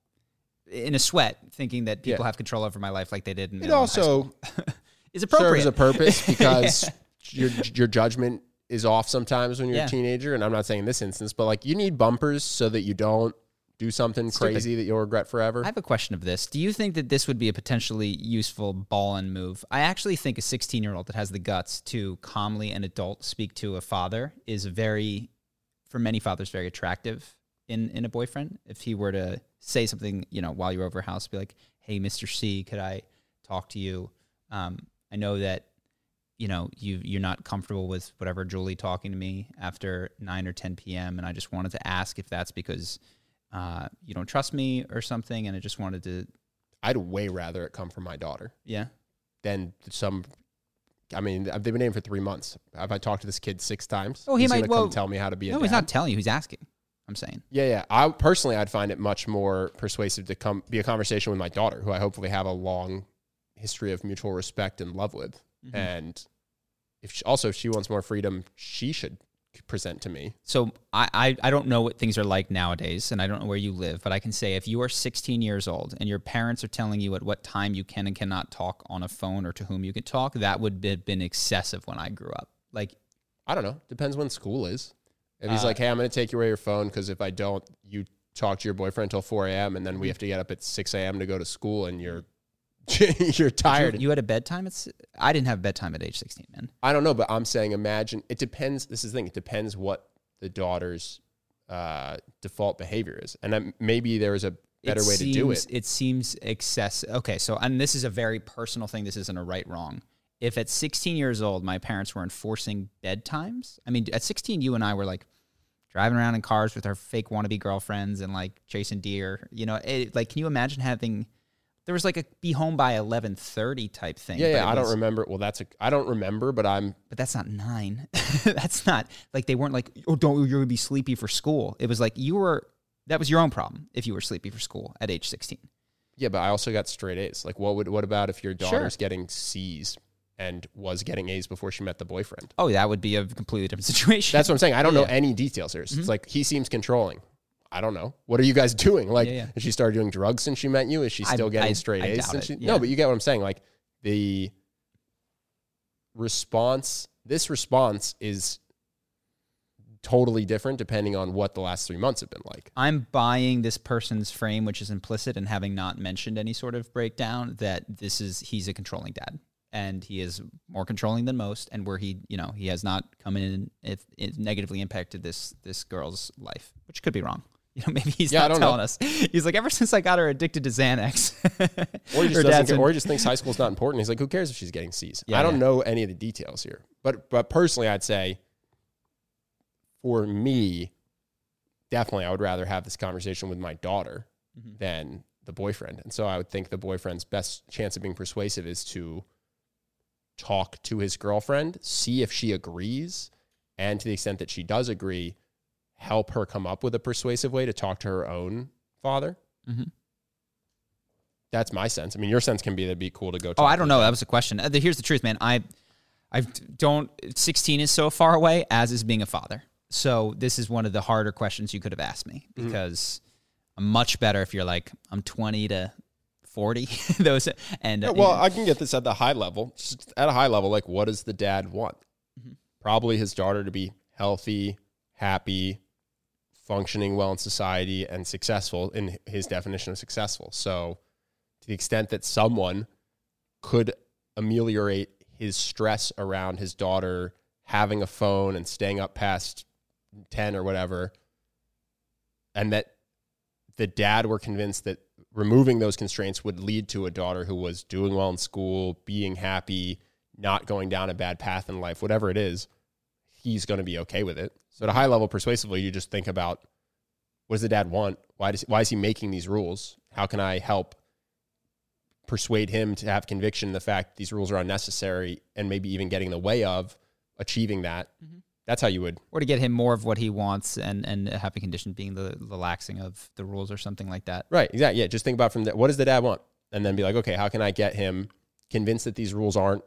in a sweat thinking that people Yeah. have control over my life like they did in It middle and high also is appropriate. serves a purpose because your your judgment is off sometimes when you're Yeah. a teenager. And I'm not saying in this instance, but like you need bumpers so that you don't do something Stupid. crazy that you'll regret forever. I have a question of this. Do you think that this would be a potentially useful ball and move? I actually think a 16 year old that has the guts to calmly an adult speak to a father is very, for many fathers, very attractive in, in a boyfriend. If he were to say something, you know, while you're over house, be like, hey, Mr. C, could I talk to you? Um, I know that, you know, you, you're not comfortable with whatever Julie talking to me after 9 or 10 p.m. And I just wanted to ask if that's because uh, you don't trust me or something, and I just wanted to, I'd way rather it come from my daughter yeah, than some. I mean, they've been dating for three months. Have I talked to this kid six times? Oh, he He's might- gonna well, come tell me how to be a no, dad. he's not telling you, he's asking. I'm saying, Yeah, yeah. I personally, I'd find it much more persuasive to come be a conversation with my daughter, who I hopefully have a long history of mutual respect and love with. Mm-hmm. And if she, also if she wants more freedom, she should present to me. so I, I I don't know what things are like nowadays, and I don't know where you live, but I can say if you are 16 years old and your parents are telling you at what time you can and cannot talk on a phone or to whom you can talk, that would have been excessive when I grew up. Like, I don't know. Depends when school is. If he's Uh, like, "Hey, I'm going to take away your phone because if I don't, you talk to your boyfriend until 4 a.m. and then we have to get up at 6 a.m. to go to school, and you're you're tired." you, you had a bedtime. It's I didn't have bedtime at age 16, man. I don't know, but I'm saying imagine it depends. This is the thing. It depends what the daughter's uh, default behavior is, and um, maybe there is a better way to do it. It seems excessive. Okay, so and this is a very personal thing. This isn't a right wrong. If at 16 years old my parents were enforcing bedtimes, I mean, at 16 you and I were like driving around in cars with our fake wannabe girlfriends and like chasing deer. You know, it, like can you imagine having? There was like a be home by 11:30 type thing. Yeah, yeah. I don't remember. Well, that's a. I don't remember, but I'm. But that's not nine. that's not like they weren't like, oh, don't you're gonna be sleepy for school. It was like you were. That was your own problem if you were sleepy for school at age 16. Yeah, but I also got straight A's. Like, what would? What about if your Sure. daughter's getting C's and was getting A's before she met the boyfriend? Oh, that would be a completely different situation. That's what I'm saying. I don't know Yeah. Mm-hmm. any details here. It's like he seems controlling. I don't know. What are you guys doing? Like, Yeah, yeah. has she started doing drugs since she met you? Is she I- still getting I- straight I A's doubt since it, she? yeah. No, but you get what I'm saying. Like the response, this response is totally different depending on what the last three months have been like. I'm buying this person's frame, which is implicit and having not mentioned any sort of breakdown, that this is he's a controlling dad. And he is more controlling than most, and where he, you know, he has not come in it negatively impacted this this girl's life, which could be wrong. You know, maybe he's Yeah, not don't know. telling us. He's like, ever since I got her addicted to Xanax, Or he just or he just thinks high school's not important. He's like, who cares if she's getting C's? Yeah, I don't yeah. know any of the details here. But but personally I'd say for me, definitely I would rather have this conversation with my daughter Mm-hmm. than the boyfriend. And so I would think the boyfriend's best chance of being persuasive is to talk to his girlfriend, see if she agrees, and to the extent that she does agree, help her come up with a persuasive way to talk to her own father. Mhm. That's my sense. I mean, your sense can be that'd be cool to go. To Oh, I don't know. dad. That was a question. Uh, Here's the truth, man. I, I don't. 16 is so far away, as is being a father. So this is one of the harder questions you could have asked me Mm-hmm. because I'm much better if you're like I'm 20 to 40. Those and uh, Yeah, well, I can get this at the high level. Just at a high level, like what does the dad want? Mm-hmm. Probably his daughter to be healthy, happy, functioning well in society, and successful in his definition of successful. So, to the extent that someone could ameliorate his stress around his daughter having a phone and staying up past 10 or whatever, and that the dad were convinced that removing those constraints would lead to a daughter who was doing well in school, being happy, not going down a bad path in life, whatever it is, he's going to be okay with it. So at a high level, persuasively, you just think about what does the dad want? Why does why is he making these rules? How can I help persuade him to have conviction in the fact these rules are unnecessary and maybe even getting in the way of achieving that? Mm-hmm. That's how you would or to get him more of what he wants, and and a happy condition being the the laxing of the rules or something like that. Right. Exactly. Yeah. Just think about from that. What does the dad want? And then be like, okay, how can I get him convinced that these rules aren't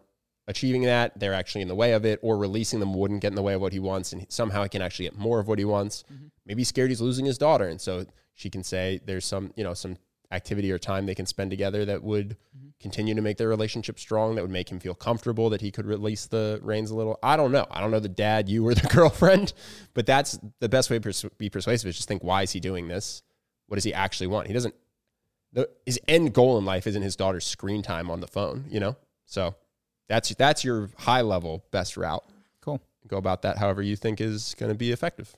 achieving that, they're actually in the way of it, or releasing them wouldn't get in the way of what he wants, and somehow he can actually get more of what he wants. Mm-hmm. Maybe he's scared he's losing his daughter, and so she can say there's some, you know, some activity or time they can spend together that would mm-hmm. continue to make their relationship strong, that would make him feel comfortable that he could release the reins a little. I don't know. I don't know the dad, you or the girlfriend, but that's the best way to pers- be persuasive is just think, why is he doing this? What does he actually want? He doesn't, the, his end goal in life isn't his daughter's screen time on the phone, you know? So that's, that's your high level best route. Cool. Go about that however you think is going to be effective.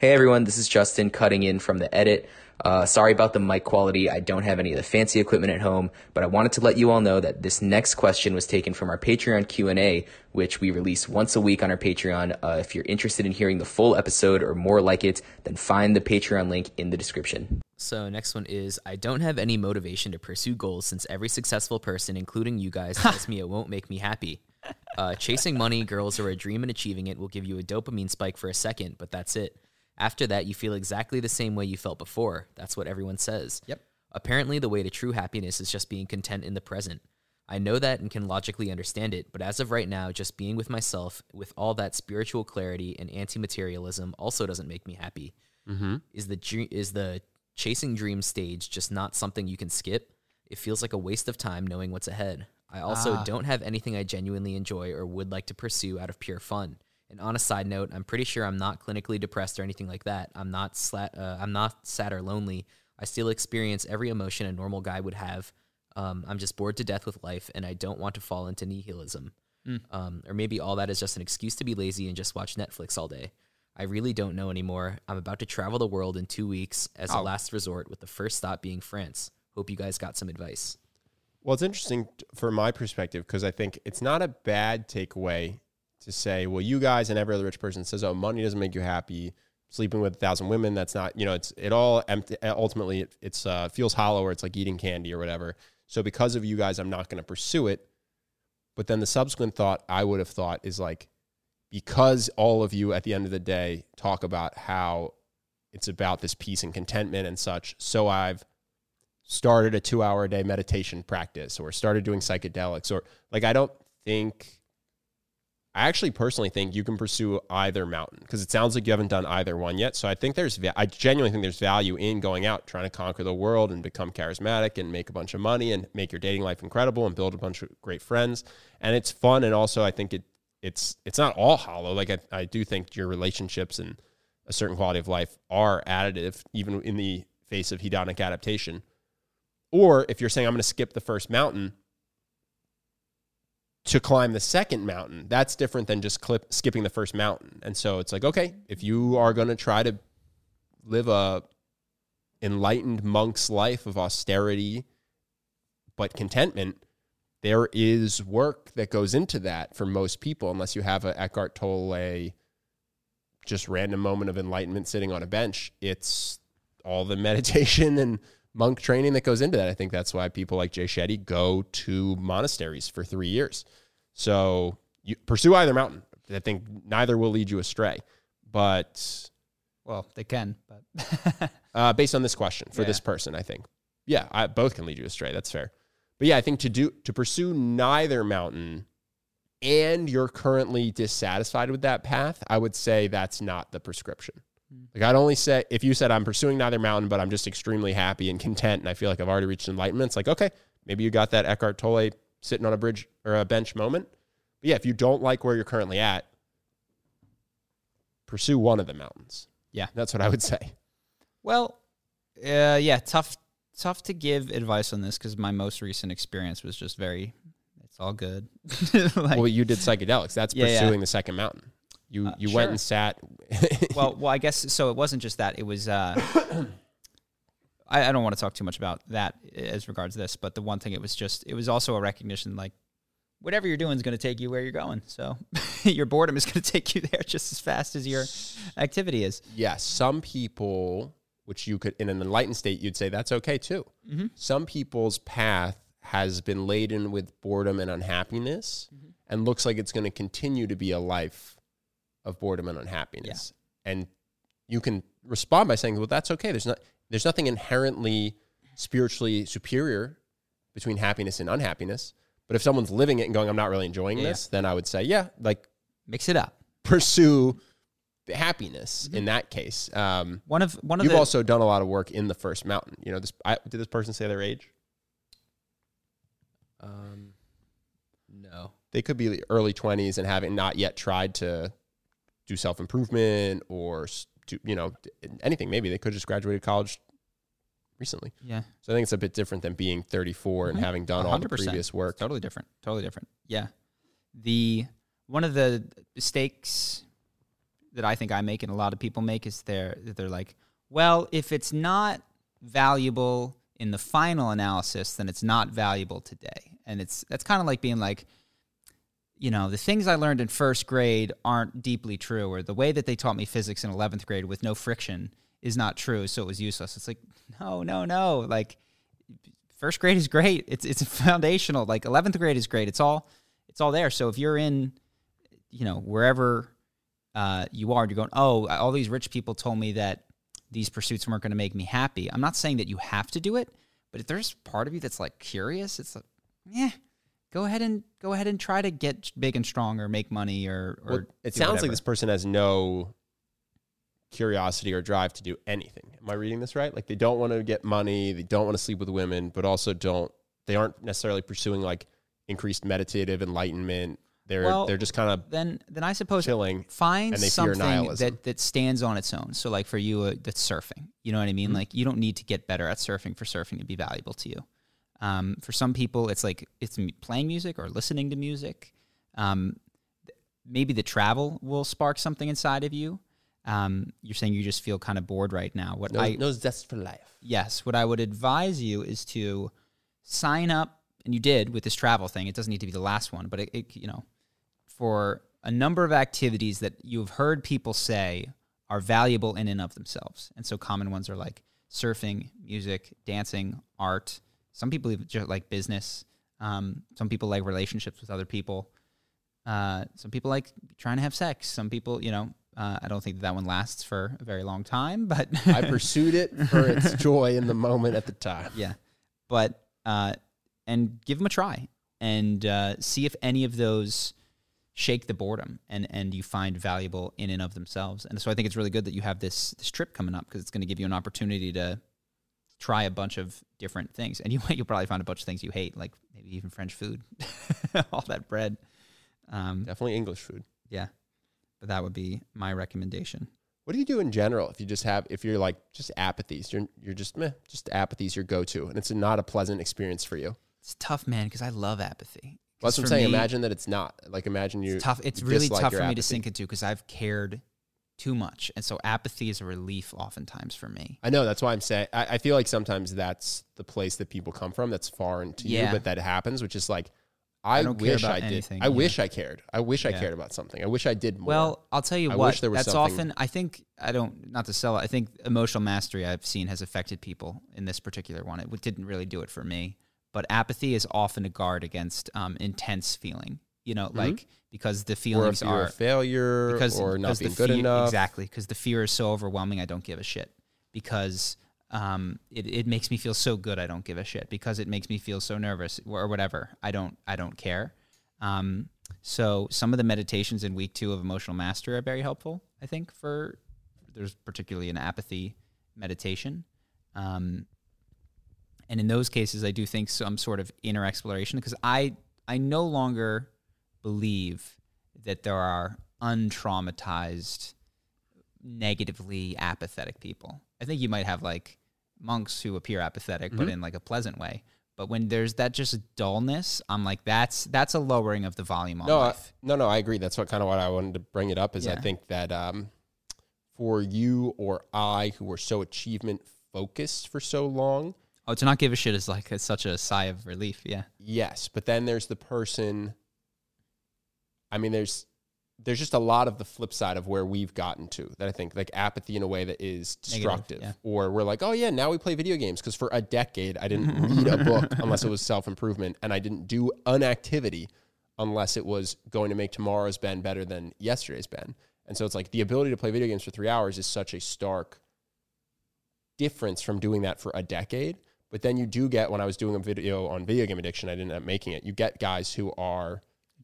Hey everyone, this is Justin cutting in from the edit. Uh, sorry about the mic quality. I don't have any of the fancy equipment at home, but I wanted to let you all know that this next question was taken from our Patreon Q&A, which we release once a week on our Patreon. Uh, if you're interested in hearing the full episode or more like it, then find the Patreon link in the description. So next one is I don't have any motivation to pursue goals since every successful person, including you guys, tells me it won't make me happy. Uh, chasing money, girls, or a dream and achieving it will give you a dopamine spike for a second, but that's it. After that, you feel exactly the same way you felt before. That's what everyone says. Yep. Apparently, the way to true happiness is just being content in the present. I know that and can logically understand it, but as of right now, just being with myself with all that spiritual clarity and anti materialism also doesn't make me happy. Mm-hmm. Is the is the chasing dream stage just not something you can skip? It feels like a waste of time knowing what's ahead. I also Ah. don't have anything I genuinely enjoy or would like to pursue out of pure fun. And on a side note, I'm pretty sure I'm not clinically depressed or anything like that. I'm not sla- uh, I'm not sad or lonely. I still experience every emotion a normal guy would have. Um, I'm just bored to death with life, and I don't want to fall into nihilism. Um, or maybe all that is just an excuse to be lazy and just watch Netflix all day. I really don't know anymore. I'm about to travel the world in two weeks as a Oh. last resort, with the first stop being France. Hope you guys got some advice. Well, it's interesting t- from my perspective because I think it's not a bad takeaway to say, well, you guys and every other rich person says, oh, money doesn't make you happy. Sleeping with a thousand women, that's not, you know, it's it all empty. Ultimately, it it's uh, feels hollow or it's like eating candy or whatever. So because of you guys, I'm not going to pursue it. But then the subsequent thought I would have thought is like, because all of you at the end of the day talk about how it's about this peace and contentment and such. So I've started a two hour a day meditation practice or started doing psychedelics or like I don't think I actually personally think you can pursue either mountain because it sounds like you haven't done either one yet. So I think there's I genuinely think there's value in going out trying to conquer the world and become charismatic and make a bunch of money and make your dating life incredible and build a bunch of great friends. And it's fun and also I think it it's it's not all hollow. Like I, I do think your relationships and a certain quality of life are additive even in the face of hedonic adaptation. Or if you're saying I'm going to skip the first mountain to climb the second mountain, that's different than just clip, skipping the first mountain. And so it's like, okay, if you are going to try to live a enlightened monk's life of austerity but contentment, there is work that goes into that for most people, unless you have a Eckhart Tolle just random moment of enlightenment sitting on a bench. It's all the meditation and monk training that goes into that. I think that's why people like Jay Shetty go to monasteries for three years. So you pursue either mountain. I think neither will lead you astray. But Well, they can, but uh, based on this question for Yeah. this person, I think, yeah, I, both can lead you astray. That's fair. But yeah, I think to do to pursue neither mountain, and you're currently dissatisfied with that path, I would say that's not the prescription. Like I'd only say if you said I'm pursuing neither mountain, but I'm just extremely happy and content, and I feel like I've already reached enlightenment. It's like okay, maybe you got that Eckhart Tolle sitting on a bridge or a bench moment. But yeah, if you don't like where you're currently at, pursue one of the mountains. Yeah. that's what I would say. well, uh, yeah, tough, tough to give advice on this because my most recent experience was just very. It's all good. like, well, you did psychedelics. That's Yeah, yeah. pursuing the second mountain. You Uh, you sure. went and sat. well, well, I guess so. It wasn't just that. It was. Uh, I, I don't want to talk too much about that as regards this, but the one thing it was just it was also a recognition like whatever you're doing is going to take you where you're going. So your boredom is going to take you there just as fast as your activity is. yes, some people, which you could in an enlightened state, you'd say that's okay too. Mm-hmm. Some people's path has been laden with boredom and unhappiness, Mm-hmm. and looks like it's going to continue to be a life of boredom and unhappiness. And you can respond by saying, "Well, that's okay. There's not. There's nothing inherently spiritually superior between happiness and unhappiness." But if someone's living it and going, I'm not really enjoying Yeah. this, then I would say, yeah, like Mix it up. pursue happiness in that case. Um, One of one of you've the also done a lot of work in the first mountain. You know, this I, did this person say their age? Um, no. They could be the early 20s and having not yet tried to do self improvement or do, you know anything. Maybe they could just graduated college recently. yeah. So I think it's a bit different than being 34 and Mhm. having done all the 100%. previous work. Totally different. Totally different. Yeah. The one of the mistakes that I think I make and a lot of people make is they're they're like, well, if it's not valuable in the final analysis, then it's not valuable today. And it's that's kind of like being like, you know, the things I learned in first grade aren't deeply true, or the way that they taught me physics in eleventh grade with no friction is not true, so it was useless. It's like, no, no, no. Like first grade is great. It's it's foundational. Like eleventh grade is great. It's all it's all there. So if you're in, you know, wherever uh, you are, and you're going, oh, all these rich people told me that these pursuits weren't going to make me happy. I'm not saying that you have to do it, but if there's part of you that's like curious, it's like, yeah, go ahead and go ahead and try to get big and strong or make money or. or Well, it sounds whatever. like this person has no curiosity or drive to do anything. Am I reading this right? Like they don't want to get money, they don't want to sleep with women, but also don't they aren't necessarily pursuing like increased meditative enlightenment. They're Well, they're just kind of Then then I suppose chilling. find and they fear something nihilism. that that stands on its own. So like for you, uh, that's surfing. You know what I Mm-hmm. mean? Like you don't need to get better at surfing for surfing to be valuable to you. Um, for some people, it's like it's playing music or listening to music. Um, maybe the travel will spark something inside of you. Um, you're saying you just feel kind of bored right now. What No, I no zest for life. yes, what I would advise you is to sign up, and you did with this travel thing. It doesn't need to be the last one, but it, it you know, for a number of activities that you've heard people say are valuable in and of themselves. And so common ones are like surfing, music, dancing, art. Some people even just like business. Um, some people like relationships with other people. Uh, some people like trying to have sex. Some people, you know, uh, I don't think that, that one lasts for a very long time, but I pursued it for its joy in the moment at the time. yeah, but uh, and give them a try and uh, see if any of those shake the boredom and and you find valuable in and of themselves. And so I think it's really good that you have this this trip coming up because it's going to give you an opportunity to try a bunch of different things. And you you'll probably find a bunch of things you hate, like maybe even French food, all that bread. Um, Definitely English food. yeah, but that would be my recommendation. What do you do in general if you just have if you're like just apathies? You're you're just meh, just apathies your go to, and it's not a pleasant experience for you. It's tough, man, because I love apathy. Well, that's what I'm saying. me- Imagine that it's not like imagine you. It's tough. It's really tough for me to sink into because I've cared too much, and so apathy is a relief oftentimes for me. I know that's why I'm saying I, I feel like sometimes that's the place that people come from that's foreign to you, but that happens, which is like I, don't care wish about I did. anything, I yeah. wish I cared. I wish I cared about something. I wish I did more. Well, I'll tell you I what. wish there was that's something- often. I think I don't. Not to sell it. I think emotional mastery I've seen has affected people in this particular one. It didn't really do it for me, but apathy is often a guard against um, intense feeling. You know, like because the feelings are a failure because or not because being good fear- enough. Exactly, because the fear is so overwhelming. I don't give a shit because um, it it makes me feel so good. I don't give a shit because it makes me feel so nervous or whatever. I don't I don't care. Um, so some of the meditations in week two of emotional mastery are very helpful. I think for there's particularly an apathy meditation. Um, and in those cases, I do think some sort of inner exploration because I I no longer believe that there are untraumatized, negatively apathetic people. I think you might have like monks who appear apathetic, but in like a pleasant way. But when there's that just dullness, I'm like, that's that's a lowering of the volume on No, I, life. no, no. I agree. That's what kind of what I wanted to bring it up is I think that um, for you or I who were so achievement focused for so long, Oh, to not give a shit is like such a sigh of relief. Yeah. yes. But then there's the person. I mean, there's there's just a lot of the flip side of where we've gotten to that I think like apathy in a way that is destructive, yeah. or we're like, oh yeah, now we play video games because for a decade I didn't read a book unless it was self improvement, and I didn't do an activity unless it was going to make tomorrow's Ben better than yesterday's Ben. And so it's like the ability to play video games for three hours is such a stark difference from doing that for a decade. But then you do get when I was doing a video on video game addiction, I didn't end up making it. You get guys who are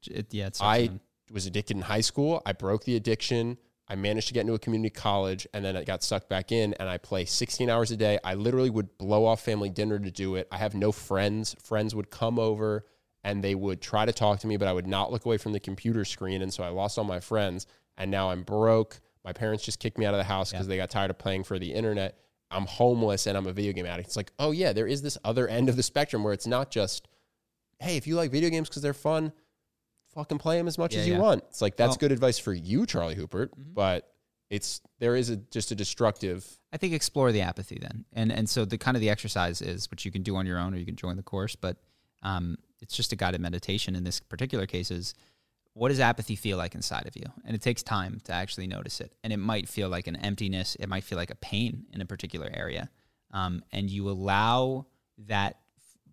It, yeah, I was addicted in high school. I broke the addiction. I managed to get into a community college and then I got sucked back in and I play 16 hours a day. I literally would blow off family dinner to do it. I have no friends. Friends would come over and they would try to talk to me, but I would not look away from the computer screen. And so I lost all my friends and now I'm broke. My parents just kicked me out of the house because they got tired of playing for the internet. I'm homeless and I'm a video game addict. It's like, oh yeah, there is this other end of the spectrum where it's not just, hey, if you like video games because they're fun, fucking play them as much Yeah, as you yeah. want. It's like that's Well- good advice for you, Charlie Houpert, Mm-hmm. but it's there is a just a destructive. I think explore the apathy then, and and so the kind of the exercise is which you can do on your own or you can join the course, but um, it's just a guided meditation. In this particular case, is what does apathy feel like inside of you, and it takes time to actually notice it, and it might feel like an emptiness, it might feel like a pain in a particular area, um, and you allow that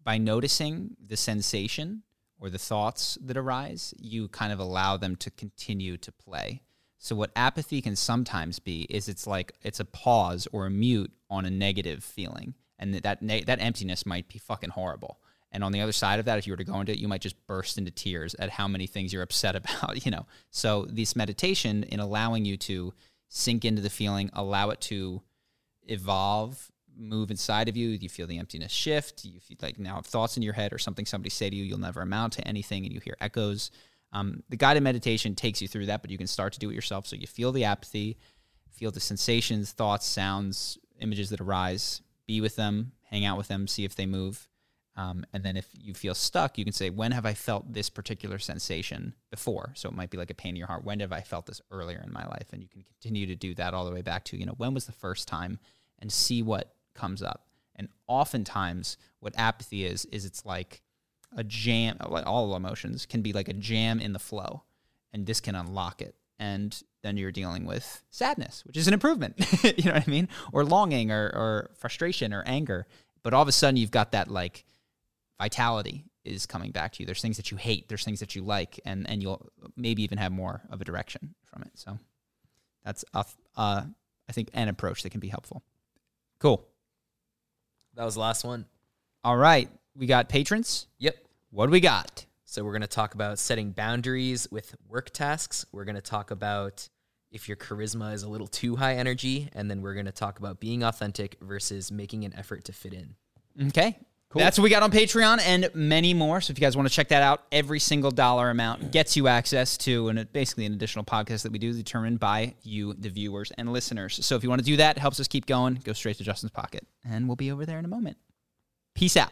by noticing the sensation or the thoughts that arise, you kind of allow them to continue to play. So what apathy can sometimes be is it's like it's a pause or a mute on a negative feeling, and that ne- that emptiness might be fucking horrible. And on the other side of that, if you were to go into it, you might just burst into tears at how many things you're upset about. You know, so this meditation in allowing you to sink into the feeling, allow it to evolve, move inside of you. You feel the emptiness shift. You feel like now have thoughts in your head or something somebody say to you, you'll never amount to anything, and you hear echoes. Um, the guided meditation takes you through that, but you can start to do it yourself. So you feel the apathy, feel the sensations, thoughts, sounds, images that arise. Be with them, hang out with them, see if they move. Um, and then if you feel stuck, you can say, when have I felt this particular sensation before? So it might be like a pain in your heart. When have I felt this earlier in my life? And you can continue to do that all the way back to, you know, when was the first time and see what comes up. And oftentimes what apathy is, is it's like a jam, like all emotions can be like a jam in the flow and this can unlock it. And then you're dealing with sadness, which is an improvement. you know what I mean? Or longing or, or frustration or anger. But all of a sudden you've got that like vitality is coming back to you. There's things that you hate, there's things that you like, and, and you'll maybe even have more of a direction from it. So that's, a, uh, I think, an approach that can be helpful. Cool. That was the last one. All right. We got patrons. Yep. What do we got? So we're going to talk about setting boundaries with work tasks. We're going to talk about if your charisma is a little too high energy, and then we're going to talk about being authentic versus making an effort to fit in. Okay. That's what we got on Patreon and many more. So if you guys want to check that out, every single dollar amount gets you access to an, basically an additional podcast that we do determined by you, the viewers and listeners. So if you want to do that, it helps us keep going, go straight to Justin's pocket. And we'll be over there in a moment. Peace out.